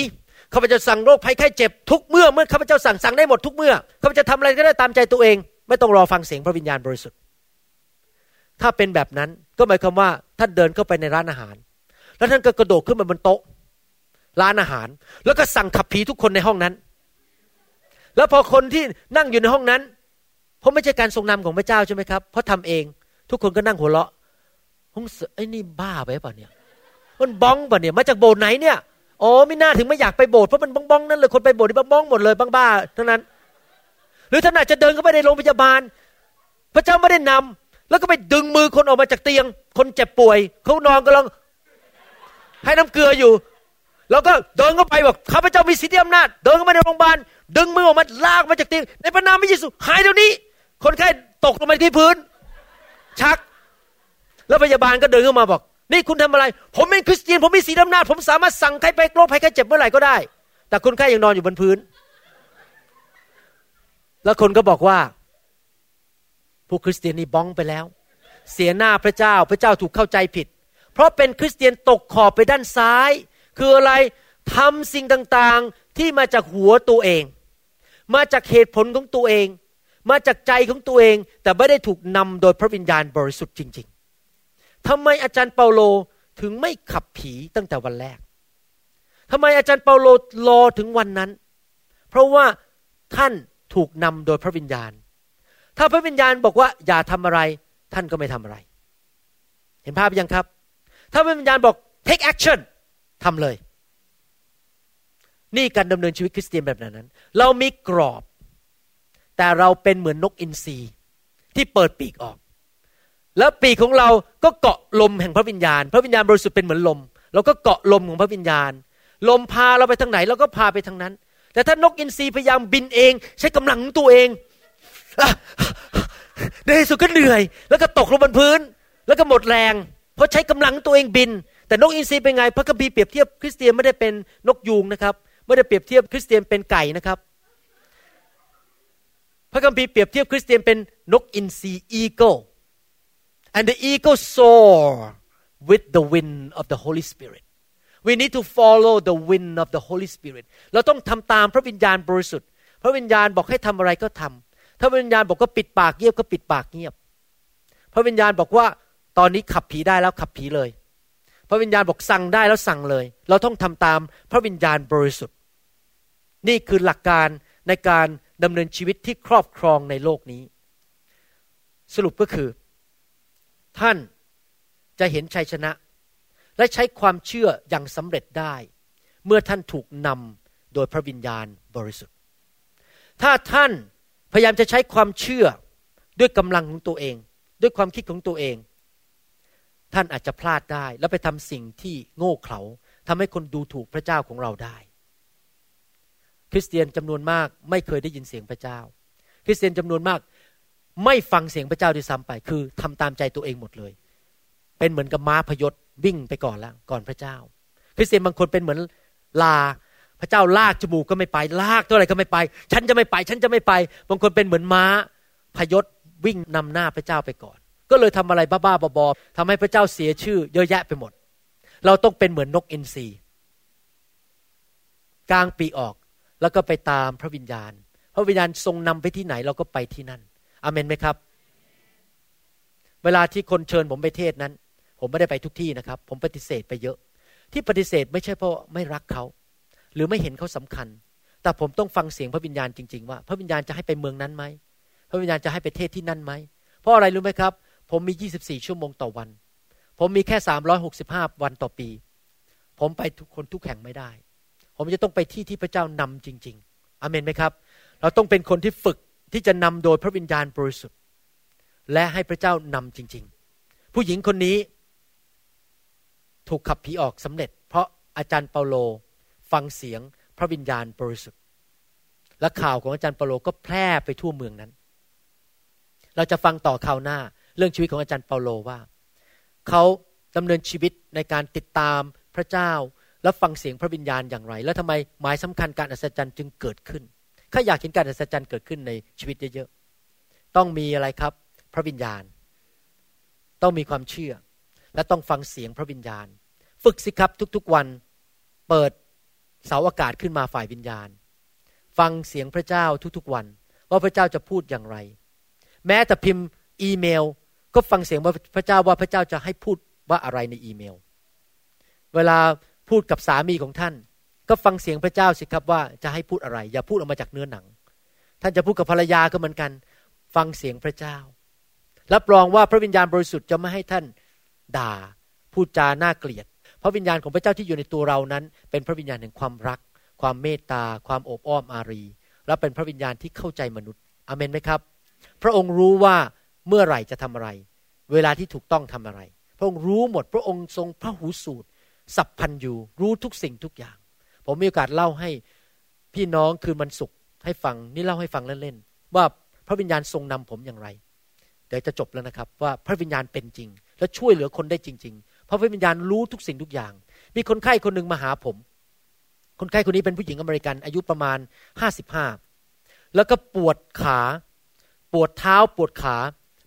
ข้าพเจ้าสั่งโรคภัยไข้เจ็บทุกเมื่อเมื่อข้าพเจ้าสั่งสั่งได้หมดทุกเมื่อข้าพเจ้าทำอะไรก็ได้ตามใจตัวเอง ไม่ต้องรอฟังเสียงพระวิญญาณบริสุทธิ์ ถ้าเป็นแบบนั้นก็หมายความว่าท่านเดินเข้าไปในร้านอาหาร แล้วท่านก็กระโดดขึ้นมาบนโต๊ะ ร้านอาหาร แล้วก็สั่งขับผีทุกคนในห้องนั้น แล้วพอคนที่นั่งอยู่ในห้องนั้นเพราะไม่ใช่การทรงนำของพระเจ้าใช่ไหมครับเพราะทำเองทุกคนก็นั่งหัวเราะห้องไอ้นี่บ้าไปป่ะเนี่ยมันบ้องป่ะเนี่ยมาจากโบสถ์ไหนเนี่ยอ๋อไม่น่าถึงไม่อยากไปโบสถ์เพราะมันบ้องบ้องนั่นเลยคนไปโบสถ์นี่บ้องหมดเลยบ้างบ้าทั้งนั้น รือท่านอาจจะเดินเข้าไปในโรงพยาบาล พระเจ้าไม่ได้นำแล้วก็ไปดึงมือคนออกมาจากเตียง คนเจ็บป่วยเขานอนกำลังให้น้ำเกลืออยู่ แล้วก็เดินเข้าไปบอกข้าพเจ้ามีสิทธิอำนาจ เดินเข้ามาในโรงพยาบาลดึงมือออกมาลากมาจากเตียง ในพระนามพระเยซูหายเดี๋ยวนี้ คนไข้ตกลงมาที่พื้น ชัก แล้วพยาบาลก็เดินเข้ามาบอก นี่คุณทำอะไร ผมเป็นคริสเตียนผมมีสีอำนาจผมสามารถสั่งใครไปโรคภัยแค่เจ็บเมื่อไหร่ก็ได้ แต่คนไข้ยังนอนอยู่บนพื้น แล้วคนก็บอกว่า ผู้คริสเตียนนี่บ้องไปแล้ว เสียหน้าพระเจ้าพระเจ้าถูกเข้าใจผิด เพราะเป็นคริสเตียนตกขอบไปด้านซ้าย คืออะไรทำสิ่งต่างๆที่มาจากหัวตัวเอง มาจากเหตุผลของตัวเอง มาจากใจของตัวเอง แต่ไม่ได้ถูกนำโดยพระวิญญาณบริสุทธิ์จริง ๆทำไมอาจารย์เปาโลถึงไม่ขับผีตั้งแต่วันแรกทำไมอาจารย์เปาโลรอถึงวันนั้น เพราะว่าท่าน ถูกนำโดยพระวิญญาณ ถ้าพระวิญญาณบอกว่าอย่าทำอะไร ท่านก็ไม่ทำอะไร เห็นภาพยังครับ ถ้าพระวิญญาณบอก take action ทำเลย นี่การดำเนินชีวิตคริสเตียนแบบนั้น เรามีกรอบ แต่เราเป็นเหมือนนกอินทรีที่เปิดปีกออก แล้วปีกของเราก็เกาะลมแห่งพระวิญญาณ พระวิญญาณบริสุทธิ์เป็นเหมือนลม เราก็เกาะลมของพระวิญญาณ ลมพาเราไปทางไหนเราก็พาไปทางนั้น แต่ถ้านกอินทรีพยายามบินเอง ใช้กำลังของตัวเองในที่สุดก็เหนื่อย แล้วก็ตกลงบนพื้น แล้วก็หมดแรง เพราะใช้กำลังตัวเองบิน แต่นกอินทรีเป็นไง พระคัมภีร์เปรียบเทียบคริสเตียนไม่ได้เป็นนกยูงนะครับไม่ได้เปรียบเทียบคริสเตียนเป็นไก่นะครับ พระคัมภีร์เปรียบเทียบคริสเตียนเป็นนกอินทรี eagle and the eagle soar with the wind of the Holy Spirit we need to follow the wind of the Holy Spirit เราต้องทำตามพระวิญญาณบริสุทธิ์ พระวิญญาณบอกให้ทำอะไรก็ทำถ้าพระวิญญาณบอกก็ปิดปากเงียบก็ปิดปากเงียบ พระวิญญาณบอกว่าตอนนี้ขับผีได้แล้วขับผีเลย พระวิญญาณบอกสั่งได้แล้วสั่งเลย เราต้องทำตามพระวิญญาณบริสุทธิ์ นี่คือหลักการในการดำเนินชีวิตที่ครอบครองในโลกนี้ สรุปก็คือ ท่านจะเห็นชัยชนะ และใช้ความเชื่ออย่างสำเร็จได้ เมื่อท่านถูกนำโดยพระวิญญาณบริสุทธิ์ ถ้าท่านพยายามจะใช้ความเชื่อด้วยกำลังของตัวเอง ด้วยความคิดของตัวเอง ท่านอาจจะพลาดได้ แล้วไปทำสิ่งที่โง่เขลาทำให้คนดูถูกพระเจ้าของเราได้ คริสเตียนจำนวนมากไม่เคยได้ยินเสียงพระเจ้า คริสเตียนจำนวนมากไม่ฟังเสียงพระเจ้าด้วยซ้ำไป คือทำตามใจตัวเองหมดเลย เป็นเหมือนกับม้าพยศ วิ่งไปก่อนแล้วก่อนพระเจ้า คริสเตียนบางคนเป็นเหมือนลาพระเจ้าลากจมูกก็ไม่ไป ลากตัวอะไรก็ไม่ไป ฉันจะไม่ไป ฉันจะไม่ไป บางคนเป็นเหมือนม้าพยศวิ่งนำหน้าพระเจ้าไปก่อน ก็เลยทำอะไรบ้าๆบอๆทำให้พระเจ้าเสียชื่อ เยอะแยะไปหมด เราต้องเป็นเหมือนนกอินทรีกลางปีออกแล้วก็ไปตามพระวิญญาณ พระวิญญาณทรงนำไปที่ไหนเราก็ไปที่นั่นอเมนไหมครับ เวลาที่คนเชิญผมไปเทศนั้น ผมไม่ได้ไปทุกที่นะครับ ผมปฏิเสธไปเยอะ ที่ปฏิเสธไม่ใช่เพราะไม่รักเขา หรือไม่เห็นเขาสำคัญ แต่ผมต้องฟังเสียงพระวิญญาณจริง ๆ ว่า พระวิญญาณจะให้ไปเมืองนั้นไหม พระวิญญาณจะให้ไปเทศที่นั่นไหม เพราะอะไรรู้ไหมครับ ผมมี 24 ชั่วโมงต่อวัน ผมมีแค่ 365 วันต่อปี ผมไปทุกคนทุกแห่งไม่ได้ ผมจะต้องไปที่ที่พระเจ้านำจริง ๆ อเมนไหมครับ เราต้องเป็นคนที่ฝึกที่จะนำโดยพระวิญญาณบริสุทธิ์ และให้พระเจ้านำจริง ๆ ผู้หญิงคนนี้ ถูกขับผีออกสำเร็จ เพราะอาจารย์เปาโลฟังเสียงพระวิญญาณบริสุทธิ์ และข่าวของอาจารย์เปาโลก็แพร่ไปทั่วเมืองนั้น เราจะฟังต่อข่าวหน้าเรื่องชีวิตของอาจารย์เปาโลว่า เขาดำเนินชีวิตในการติดตามพระเจ้าและฟังเสียงพระวิญญาณอย่างไร แล้วทำไมหมายสำคัญการอัศจรรย์จึงเกิดขึ้นข้าอยากเห็นการอัศจรรย์เกิดขึ้นในชีวิตเยอะๆต้องมีอะไรครับ พระวิญญาณ ต้องมีความเชื่อ และต้องฟังเสียงพระวิญญาณ ฝึกสิครับทุกๆวันเปิดเสาอากาศขึ้นมาฝ่ายวิญญาณ ฟังเสียงพระเจ้าทุกๆวัน ว่าพระเจ้าจะพูดอย่างไร แม้แต่พิมพ์อีเมล ก็ฟังเสียงว่าพระเจ้าว่าพระเจ้าจะให้พูดว่าอะไรในอีเมล เวลาพูดกับสามีของท่าน ก็ฟังเสียงพระเจ้าสิครับว่าจะให้พูดอะไร อย่าพูดออกมาจากเนื้อหนัง ท่านจะพูดกับภรรยาก็เหมือนกัน ฟังเสียงพระเจ้ารับรองว่าพระวิญญาณบริสุทธิ์จะไม่ให้ท่าน ด่า พูดจาน่าเกลียด พระวิญญาณของพระเจ้าที่อยู่ในตัวเรานั้น เป็นพระวิญญาณแห่งความรัก ความเมตตา ความโอบอ้อมอารี และเป็นพระวิญญาณที่เข้าใจมนุษย์อเมนไหมครับ พระองค์รู้ว่าเมื่อไหร่จะทำอะไร เวลาที่ถูกต้องทำอะไร พระองค์รู้หมด พระองค์ทรงพระหูสูตร สัพพันยูรู้ทุกสิ่งทุกอย่าง ผมมีโอกาสเล่าให้พี่น้องคืนมันสุขให้ฟังนี่เล่าให้ฟังเล่นๆว่าพระวิญญาณทรงนำผมอย่างไร เดี๋ยวจะจบแล้วนะครับว่าพระวิญญาณเป็นจริง และช่วยเหลือคนได้จริงๆเพราะพระวิญญาณรู้ทุกสิ่งทุกอย่าง มีคนไข้คนหนึ่งมาหาผม คนไข้คนนี้เป็นผู้หญิงอเมริกันอายุประมาณห้าสิบห้าแล้วก็ปวดขา ปวดเท้าปวดขา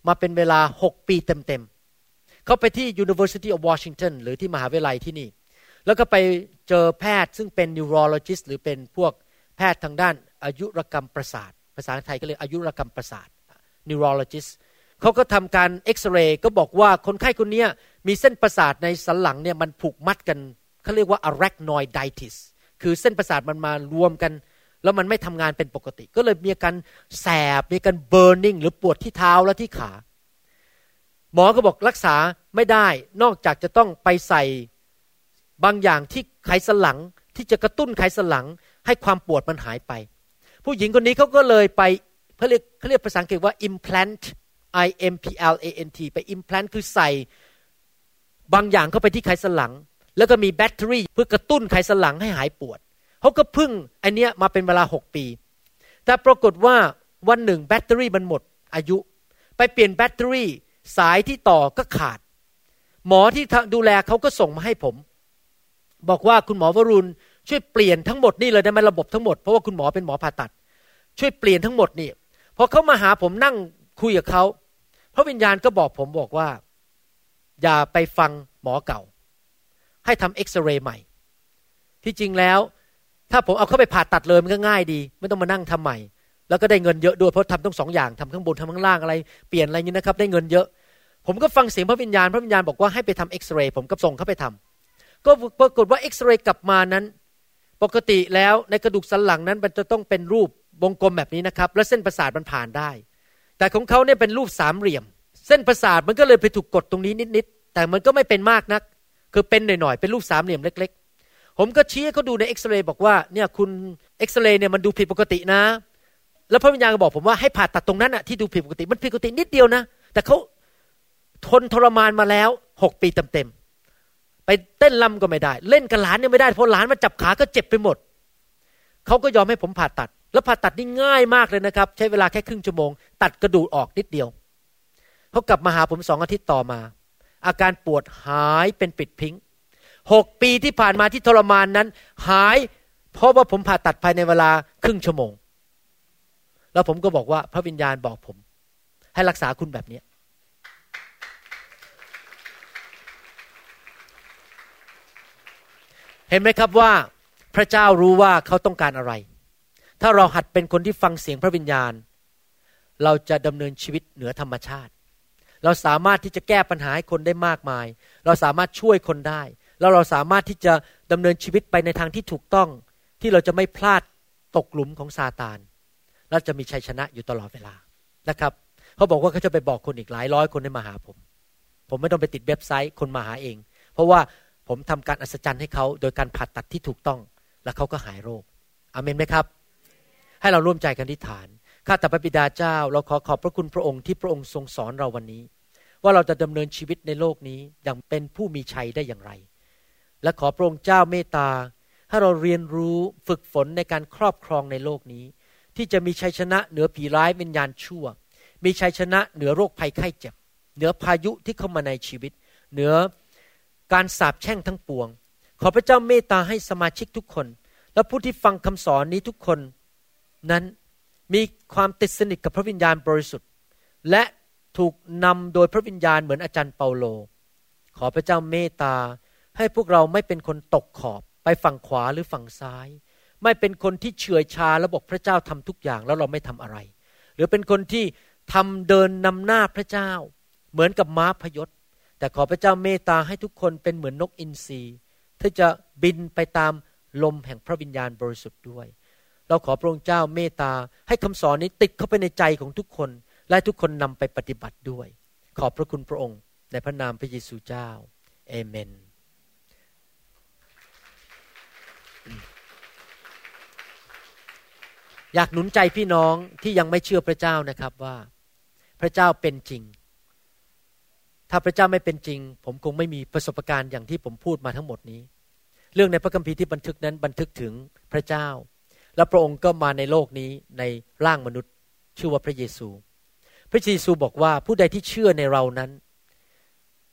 มาเป็นเวลาหกปีเต็มๆเขาไปที่ University of Washington หรือที่มหาวิทยาลัยที่นี่ แล้วก็ไปเจอแพทย์ซึ่งเป็น neurologist หรือเป็นพวกแพทย์ทางด้านอายุรกรรมประสาท ภาษาไทยก็เรียกอายุรกรรมประสาท neurologist เขาก็ทำการเอ็กซเรย์ก็บอกว่าคนไข้คนนี้มีเส้นประสาทในสันหลังเนี่ยมันผูกมัดกันเขาเรียกว่า arachnoiditis คือเส้นประสาทมันมารวมกัน แล้วมันไม่ทำงานเป็นปกติ ก็เลยมีการแสบมีการ burning หรือปวดที่เท้าและที่ขา หมอก็บอกรักษาไม่ได้นอกจากจะต้องไปใส่บางอย่างที่ไขสันหลังที่จะกระตุ้นไขสันหลัง ให้ความปวดมันหายไป ผู้หญิงคนนี้เขาก็เลยไปเขาเรียกเขาเรียกภาษาอังกฤษว่า implant I M P L A N T ไป implant คือใส่บางอย่างเข้าไปที่ไขสันหลัง แล้วก็มีแบตเตอรี่เพื่อกระตุ้นไขสันหลังให้หายปวด เขาก็พึ่งอันเนี้ยมาเป็นเวลาหกปี แต่ปรากฏว่าวันหนึ่งแบตเตอรี่มันหมดอายุ ไปเปลี่ยนแบตเตอรี่สายที่ต่อก็ขาด หมอที่ดูแลเขาก็ส่งมาให้ผม บอกว่าคุณหมอวรุณช่วยเปลี่ยนทั้งหมดนี่เลยได้ไหมระบบทั้งหมดเพราะว่าคุณหมอเป็นหมอผ่าตัด ช่วยเปลี่ยนทั้งหมดนี่พอเขามาหาผมนั่ง คุยกับเขาพระวิญญาณก็บอกผมบอกว่า อย่าไปฟังหมอเก่า ให้ทำเอ็กซเรย์ใหม่ ที่จริงแล้ว ถ้าผมเอาเข้าไปผ่าตัดเลยมันก็ง่ายดี ไม่ต้องมานั่งทำใหม่ แล้วก็ได้เงินเยอะด้วยเพราะทำต้องสองอย่างทำข้างบนทำข้างล่างอะไรเปลี่ยนอะไรนี้นะครับ ได้เงินเยอะ ผมก็ฟังเสียงพระวิญญาณ พระวิญญาณบอกว่าให้ไปทำเอ็กซเรย์ผมก็ส่งเข้าไปทำก็ปรากฏว่าเอ็กซเรย์กลับมานั้นปกติแล้วในกระดูกสันหลังนั้นมันจะต้องเป็นรูปวงกลมแบบนี้นะครับ แล้วเส้นประสาทมันผ่านได้ แต่ของเขาเนี่ยเป็นรูปสามเหลี่ยม เส้นประสาทมันก็เลยไปถูกกดตรงนี้นิดๆแต่มันก็ไม่เป็นมากนัก คือเป็นหน่อยๆเป็นรูปสามเหลี่ยมเล็ก ๆ ผมก็ชี้ให้เขาดูในเอ็กซเรย์บอกว่าเนี่ยคุณเอ็กซเรย์เนี่ยมันดูผิดปกตินะ แล้วพระวิญญาณก็บอกผมว่าให้ผ่าตัดตรงนั้นอะที่ดูผิดปกติมันผิดปกตินิดเดียวนะ แต่เขาทนทรมานมาแล้วหกปีเต็มๆไปเต้นลำก็ไม่ได้ เล่นกับหลานเนี่ยไม่ได้เพราะหลานมาจับขาก็เจ็บไปหมดเขาก็ยอมให้ผมผ่าตัด แล้วผ่าตัดนี่ง่ายมากเลยนะครับ ใช้เวลาแค่ครึ่งชั่วโมง ตัดกระดูกออกนิดเดียวเขากลับมาหาผมสองอาทิตย์ต่อมา อาการปวดหายเป็นปิดพิงหกปีที่ผ่านมาที่ทรมานนั้น หาย เพราะว่าผมผ่าตัดภายในเวลาครึ่งชั่วโมง แล้วผมก็บอกว่าพระวิญญาณบอกผม ให้รักษาคุณแบบนี้เห็นไหมครับว่าพระเจ้ารู้ว่าเขาต้องการอะไร ถ้าเราหัดเป็นคนที่ฟังเสียงพระวิญญาณ เราจะดำเนินชีวิตเหนือธรรมชาติ เราสามารถที่จะแก้ปัญหาให้คนได้มากมาย เราสามารถช่วยคนได้ แล้วเราสามารถที่จะดำเนินชีวิตไปในทางที่ถูกต้อง ที่เราจะไม่พลาดตกหลุมของซาตานเราจะมีชัยชนะอยู่ตลอดเวลานะครับเขาบอกว่าเขาจะไปบอกคนอีกหลายร้อยคนให้มาหาผม ผมไม่ต้องไปติดเว็บไซต์คนมาหาเอง เพราะว่าผมทำการอัศจรรย์ให้เขาโดยการผ่าตัดที่ถูกต้อง แล้วเขาก็หายโรคอเมนไหมครับ ให้เราร่วมใจกันที่ฐาน ข้าแต่พระบิดาเจ้า เราขอขอบพระคุณพระองค์ที่พระองค์ทรงสอนเราวันนี้ ว่าเราจะดำเนินชีวิตในโลกนี้อย่างเป็นผู้มีชัยได้อย่างไร และขอพระองค์เจ้าเมตตาให้เราเรียนรู้ฝึกฝนในการครอบครองในโลกนี้ ที่จะมีชัยชนะเหนือผีร้ายวิญญาณชั่ว มีชัยชนะเหนือโรคภัยไข้เจ็บ เหนือพายุที่เข้ามาในชีวิต เหนือการสาปแช่งทั้งปวง ขอพระเจ้าเมตตาให้สมาชิกทุกคน และผู้ที่ฟังคำสอนนี้ทุกคน นั้นมีความติดสนิทกับพระวิญญาณบริสุทธิ์ และถูกนำโดยพระวิญญาณเหมือนอาจารย์เปาโล ขอพระเจ้าเมตตา ให้พวกเราไม่เป็นคนตกขอบไปฝั่งขวาหรือฝั่งซ้าย ไม่เป็นคนที่เฉื่อยชาแล้วบอกพระเจ้าทำทุกอย่างแล้วเราไม่ทำอะไร หรือเป็นคนที่ทำเดินนำหน้าพระเจ้า เหมือนกับม้าพยศ แต่ขอพระเจ้าเมตตาให้ทุกคนเป็นเหมือนนกอินทรีที่จะบินไปตามลมแห่งพระวิญญาณบริสุทธิ์ด้วย เราขอพระองค์เจ้าเมตตาให้คำสอนนี้ติดเข้าไปในใจของทุกคน และทุกคนนำไปปฏิบัติด้วย ขอบพระคุณพระองค์ ในพระนามพระเยซูเจ้าเอเมน อยากหนุนใจพี่น้องที่ยังไม่เชื่อพระเจ้านะครับว่า พระเจ้าเป็นจริง ถ้าพระเจ้าไม่เป็นจริง ผมคงไม่มีประสบการณ์อย่างที่ผมพูดมาทั้งหมดนี้ เรื่องในพระคัมภีร์ที่บันทึกนั้นบันทึกถึงพระเจ้า แล้วพระองค์ก็มาในโลกนี้ในร่างมนุษย์ชื่อว่าพระเยซู พระเยซูบอกว่าผู้ใดที่เชื่อในเรานั้น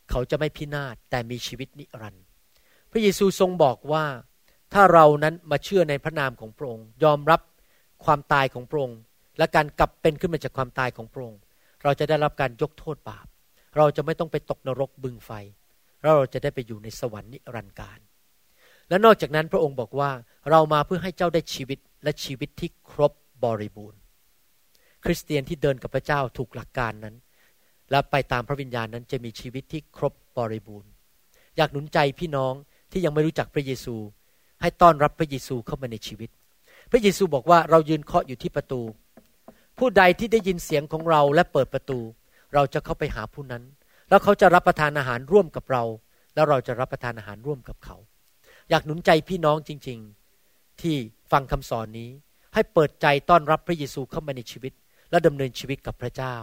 เขาจะไม่พินาศแต่มีชีวิตนิรันดร์พระเยซูทรงบอกว่าถ้าเรานั้นมาเชื่อในพระนามของพระองค์ ยอมรับความตายของพระองค์ และการกลับเป็นขึ้นมาจากความตายของพระองค์ เราจะได้รับการยกโทษบาป เราจะไม่ต้องไปตกนรกบึงไฟ แล้วเราจะได้ไปอยู่ในสวรรค์นิรันดร์การ และนอกจากนั้นพระองค์บอกว่าเรามาเพื่อให้เจ้าได้ชีวิต และชีวิตที่ครบบริบูรณ์ คริสเตียนที่เดินกับพระเจ้าถูกหลักการนั้น และไปตามพระวิญญาณนั้นจะมีชีวิตที่ครบบริบูรณ์ อยากหนุนใจพี่น้องที่ยังไม่รู้จักพระเยซู ให้ต้อนรับพระเยซูเข้ามาในชีวิต พระเยซูบอกว่าเรายืนเคาะอยู่ที่ประตู ผู้ใดที่ได้ยินเสียงของเราและเปิดประตู เราจะเข้าไปหาผู้นั้น แล้วเขาจะรับประทานอาหารร่วมกับเรา แล้วเราจะรับประทานอาหารร่วมกับเขา อยากหนุนใจพี่น้องจริง ๆที่ ฟังคำสอนนี้ ให้เปิดใจต้อนรับพระเยซูเข้ามาในชีวิต และดำเนินชีวิตกับพระเจ้า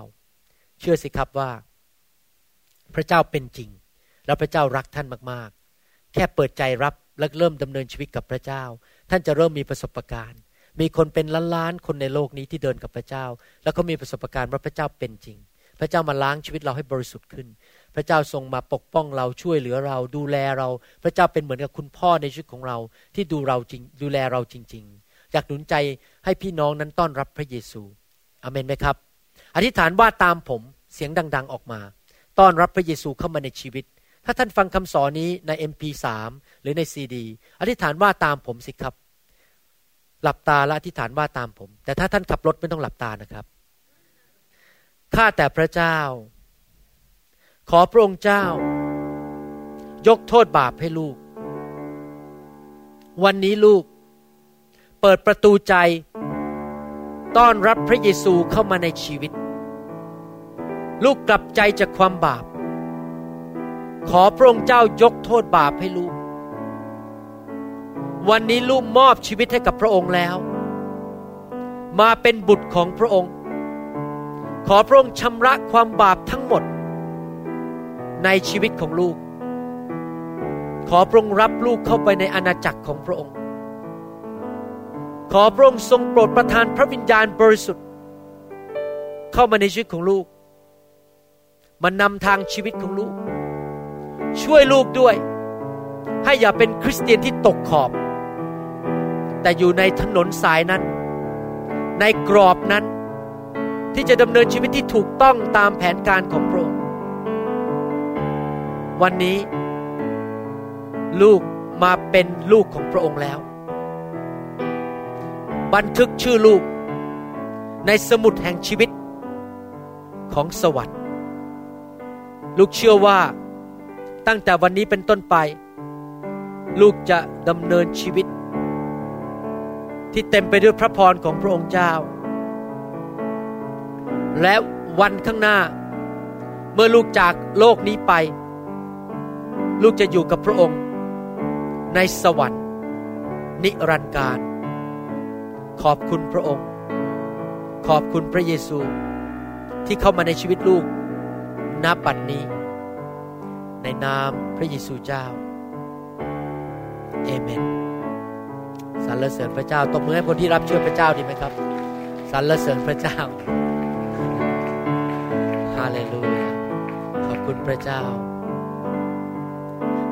เชื่อสิครับว่า พระเจ้าเป็นจริง แล้วพระเจ้ารักท่านมากๆ แค่เปิดใจรับและเริ่มดำเนินชีวิตกับพระเจ้า ท่านจะเริ่มมีประสบการณ์ มีคนเป็นล้านๆคนในโลกนี้ที่เดินกับพระเจ้า แล้วก็มีประสบการณ์ว่าพระเจ้าเป็นจริง พระเจ้ามาล้างชีวิตเราให้บริสุทธิ์ขึ้น พระเจ้าทรงมาปกป้องเราช่วยเหลือเรา ดูแลเรา พระเจ้าเป็นเหมือนกับคุณพ่อในชีวิตของเรา ที่ดูเราจริงดูแลเราจริง ๆ อยากหนุนใจให้พี่น้องนั้นต้อนรับพระเยซูอเมนไหมครับ อธิษฐานว่าตามผมเสียงดัง ๆออกมา ต้อนรับพระเยซูเข้ามาในชีวิต ถ้าท่านฟังคำสอนนี้ใน MP3 หรือในซีดีอธิษฐานว่าตามผมสิครับ หลับตาและอธิษฐานว่าตามผม แต่ถ้าท่านขับรถไม่ต้องหลับตานะครับข้าแต่พระเจ้า ขอพระองค์เจ้า ยกโทษบาปให้ลูก วันนี้ลูก เปิดประตูใจต้อนรับพระเยซูเข้ามาในชีวิต ลูกกลับใจจากความบาป ขอพระองค์เจ้ายกโทษบาปให้ลูก วันนี้ลูกมอบชีวิตให้กับพระองค์แล้ว มาเป็นบุตรของพระองค์ ขอพระองค์ชำระความบาปทั้งหมด ในชีวิตของลูก ขอพระองค์รับลูกเข้าไปในอาณาจักรของพระองค์ ขอพระองค์ทรงโปรดประทานพระวิญญาณบริสุทธิ์ เข้ามาในชีวิตของลูก มานำทางชีวิตของลูก ช่วยลูกด้วย ให้อย่าเป็นคริสเตียนที่ตกขอบ แต่อยู่ในถนนสายนั้น ในกรอบนั้นที่จะดำเนินชีวิตที่ถูกต้องตามแผนการของพระองค์ วันนี้ลูกมาเป็นลูกของพระองค์แล้ว บันทึกชื่อลูกในสมุดแห่งชีวิตของสวรรค์ ลูกเชื่อว่าตั้งแต่วันนี้เป็นต้นไป ลูกจะดำเนินชีวิต ที่เต็มไปด้วยพระพรของพระองค์เจ้า และวันข้างหน้า เมื่อลูกจากโลกนี้ไป ลูกจะอยู่กับพระองค์ ในสวรรค์ นิรันดร์การ ขอบคุณพระองค์ ขอบคุณพระเยซู ที่เข้ามาในชีวิตลูกณบัดนนี้ ในนามพระเยซูเจ้าเอเมนสรรเสริญพระเจ้าตบมือให้คนที่รับเชื่อพระเจ้าดีไหมครับสรรเสริญพระเจ้าฮาเลลูยาขอบคุณพระเจ้า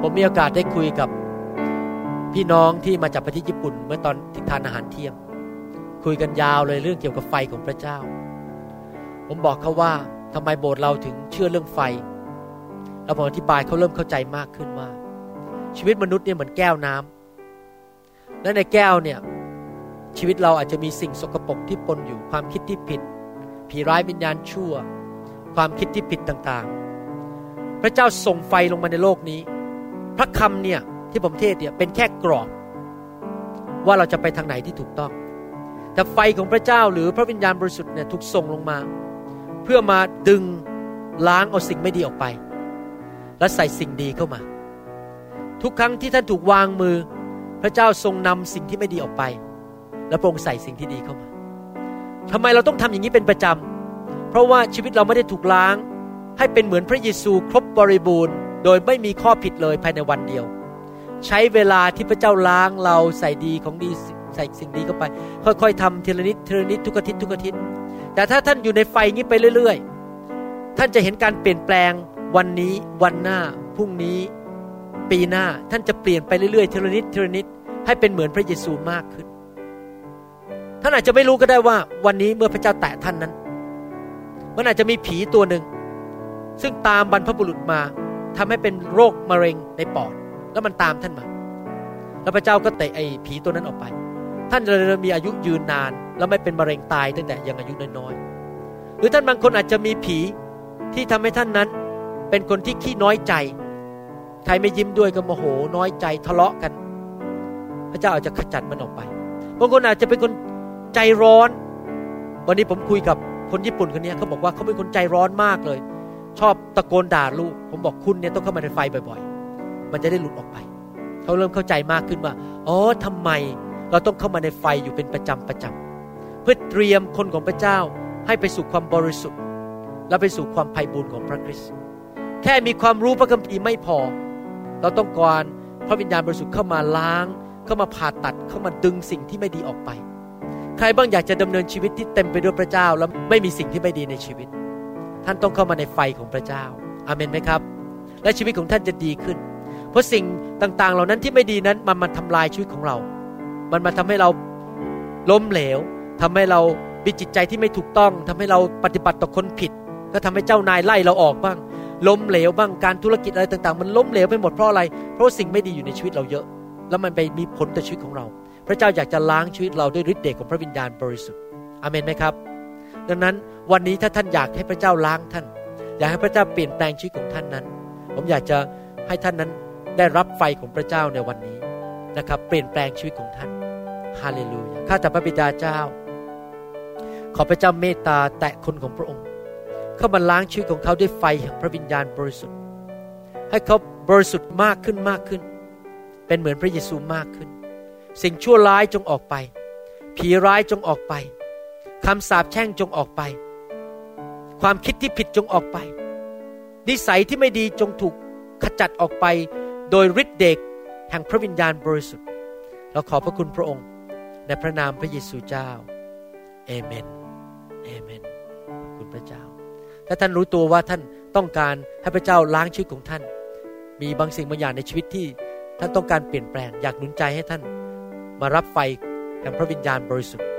ผมมีโอกาสได้คุยกับพี่น้องที่มาจากประเทศญี่ปุ่น เมื่อตอนที่ทานอาหารเที่ยง คุยกันยาวเลยเรื่องเกี่ยวกับไฟของพระเจ้า ผมบอกเขาว่าทำไมโบสถ์เราถึงเชื่อเรื่องไฟ แล้วผมอธิบายเขาเริ่มเข้าใจมากขึ้นว่า ชีวิตมนุษย์เนี่ยเหมือนแก้วน้ำและในแก้วเนี่ยชีวิตเราอาจจะมีสิ่งสกปรกที่ปนอยู่ความคิดที่ผิด ผีร้ายวิญญาณชั่ว ความคิดที่ผิดต่างๆ พระเจ้าส่งไฟลงมาในโลกนี้ พระคำเนี่ยที่ผมเทศเนี่ยเป็นแค่กรอบ ว่าเราจะไปทางไหนที่ถูกต้อง แต่ไฟของพระเจ้าหรือพระวิญญาณบริสุทธิ์เนี่ยถูกส่งลงมา เพื่อมาดึงล้างเอาสิ่งไม่ดีออกไป และใส่สิ่งดีเข้ามา ทุกครั้งที่ท่านถูกวางมือ พระเจ้าทรงนำสิ่งที่ไม่ดีออกไป และพระองใส่สิ่งที่ดีเข้ามาทำไมเราต้องทำอย่างนี้เป็นประจำเพราะว่าชีวิตเราไม่ได้ถูกล้าง ให้เป็นเหมือนพระเยซูครบบริบูรณ์ โดยไม่มีข้อผิดเลยภายในวันเดียว ใช้เวลาที่พระเจ้าล้างเราใส่ดีของดีใส่สิ่งดีเข้าไป ค่อยๆทำทีละนิดทีละนิดทุกอาทิตย์ทุกอาทิตย์ แต่ถ้าท่านอยู่ในไฟงี้ไปเรื่อย ๆ ท่านจะเห็นการเปลี่ยนแปลงวันนี้วันหน้าพรุ่งนี้ปีหน้าท่านจะเปลี่ยนไปเรื่อยๆทีละนิดทีละนิดให้เป็นเหมือนพระเยซูมากขึ้น ท่านอาจจะไม่รู้ก็ได้ว่า วันนี้เมื่อพระเจ้าแตะท่านนั้น มันอาจจะมีผีตัวหนึ่งซึ่งตามบรรพบุรุษมา ทำให้เป็นโรคมะเร็งในปอด แล้วมันตามท่านมา แล้วพระเจ้าก็เตะไอ้ผีตัวนั้นออกไป ท่านเลยมีอายุยืนนาน แล้วไม่เป็นมะเร็งตายตั้งแต่ยังอายุน้อยๆหรือท่านบางคนอาจจะมีผีที่ทำให้ท่านนั้น เป็นคนที่ขี้น้อยใจ ใครไม่ยิ้มด้วยก็โมโหน้อยใจทะเลาะกัน พระเจ้าอาจจะขจัดมันออกไปบางคนอาจจะเป็นคนใจร้อน วันนี้ผมคุยกับคนญี่ปุ่นคนนี้เขาบอกว่าเขาเป็นคนใจร้อนมากเลย ชอบตะโกนด่าลูก ผมบอกคุณเนี่ยต้องเข้ามาในไฟบ่อยๆ มันจะได้หลุดออกไป เขาเริ่มเข้าใจมากขึ้นว่า อ๋อทำไมเราต้องเข้ามาในไฟอยู่เป็นประจำประจำเพื่อเตรียมคนของพระเจ้าให้ไปสู่ความบริสุทธิ์ และไปสู่ความไพ่บุญของพระคริสต์ แค่มีความรู้พระคัมภีร์ไม่พอ เราต้องการพระวิญญาณบริสุทธิ์เข้ามาล้าง เข้ามาผ่าตัด เข้ามาดึงสิ่งที่ไม่ดีออกไป ใครบ้างอยากจะดำเนินชีวิตที่เต็มไปด้วยพระเจ้า แล้วไม่มีสิ่งที่ไม่ดีในชีวิต ท่านต้องเข้ามาในไฟของพระเจ้าอาเมนไหมครับ และชีวิตของท่านจะดีขึ้น เพราะสิ่งต่างๆ เหล่านั้นที่ไม่ดีนั้นมันมาทำลายชีวิตของเรา มันมาทำให้เราล้มเหลวทำให้เรามีจิตใจที่ไม่ถูกต้องทำให้เราปฏิบัติต่อคนผิด ก็ทำให้เจ้านายไล่เราออกบ้าง ล้มเหลวบ้างการธุรกิจอะไรต่างๆ มันล้มเหลวไปหมดเพราะอะไร เพราะสิ่งไม่ดีอยู่ในชีวิตเราเยอะ แล้วมันไปมีผลต่อชีวิตของเรา พระเจ้าอยากจะล้างชีวิตเราด้วยฤทธิ์เดชของพระวิญญาณบริสุทธิ์อเมนไหมครับ ดังนั้น วันนี้ถ้าท่านอยากให้พระเจ้าล้างท่าน อยากให้พระเจ้าเปลี่ยนแปลงชีวิตของท่านนั้น ผมอยากจะให้ท่านนั้นได้รับไฟของพระเจ้าในวันนี้นะครับ เปลี่ยนแปลงชีวิตของท่านฮาเลลูยาข้าแต่พระบิดาเจ้า ขอพระเจ้าเมตตาแตะคนของพระองค์ เข้ามาล้างชีวิตของเขาด้วยไฟแห่งพระวิญญาณบริสุทธิ์ ให้เขาบริสุทธิ์มากขึ้นมากขึ้น เป็นเหมือนพระเยซูมากขึ้น สิ่งชั่วร้ายจงออกไป ผีร้ายจงออกไปคำสาปแช่งจงออกไป ความคิดที่ผิดจงออกไป นิสัยที่ไม่ดีจงถูกขจัดออกไป โดยฤทธิเดชแห่งพระวิญญาณบริสุทธิ์ เราขอพระคุณพระองค์ ในพระนามพระเยซูเจ้า เอเมน เอเมนขอบคุณพระเจ้า ถ้าท่านรู้ตัวว่าท่านต้องการให้พระเจ้าล้างชีวิตของท่าน มีบางสิ่งบางอย่างในชีวิตที่ท่านต้องการเปลี่ยนแปลง อยากหนุนใจให้ท่านมารับไฟแห่งพระวิญญาณบริสุทธิ์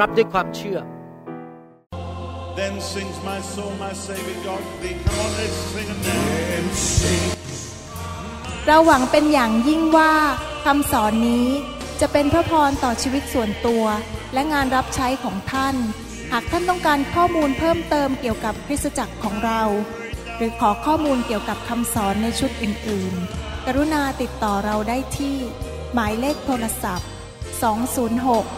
รับด้วยความเชื่อ Then sings my soul, my Savior God to thee. Come on, let's sing it now. Then sing. เราหวังเป็นอย่างยิ่งว่าคำสอนนี้จะเป็นพระพรต่อชีวิตส่วนตัว และงานรับใช้ของท่าน หากท่านต้องการข้อมูลเพิ่มเติมเกี่ยวกับคริสตจักรของเรา หรือขอข้อมูลเกี่ยวกับคำสอนในชุดอื่น ๆ กรุณาติดต่อเราได้ที่ หมายเลขโทรศัพท์ 206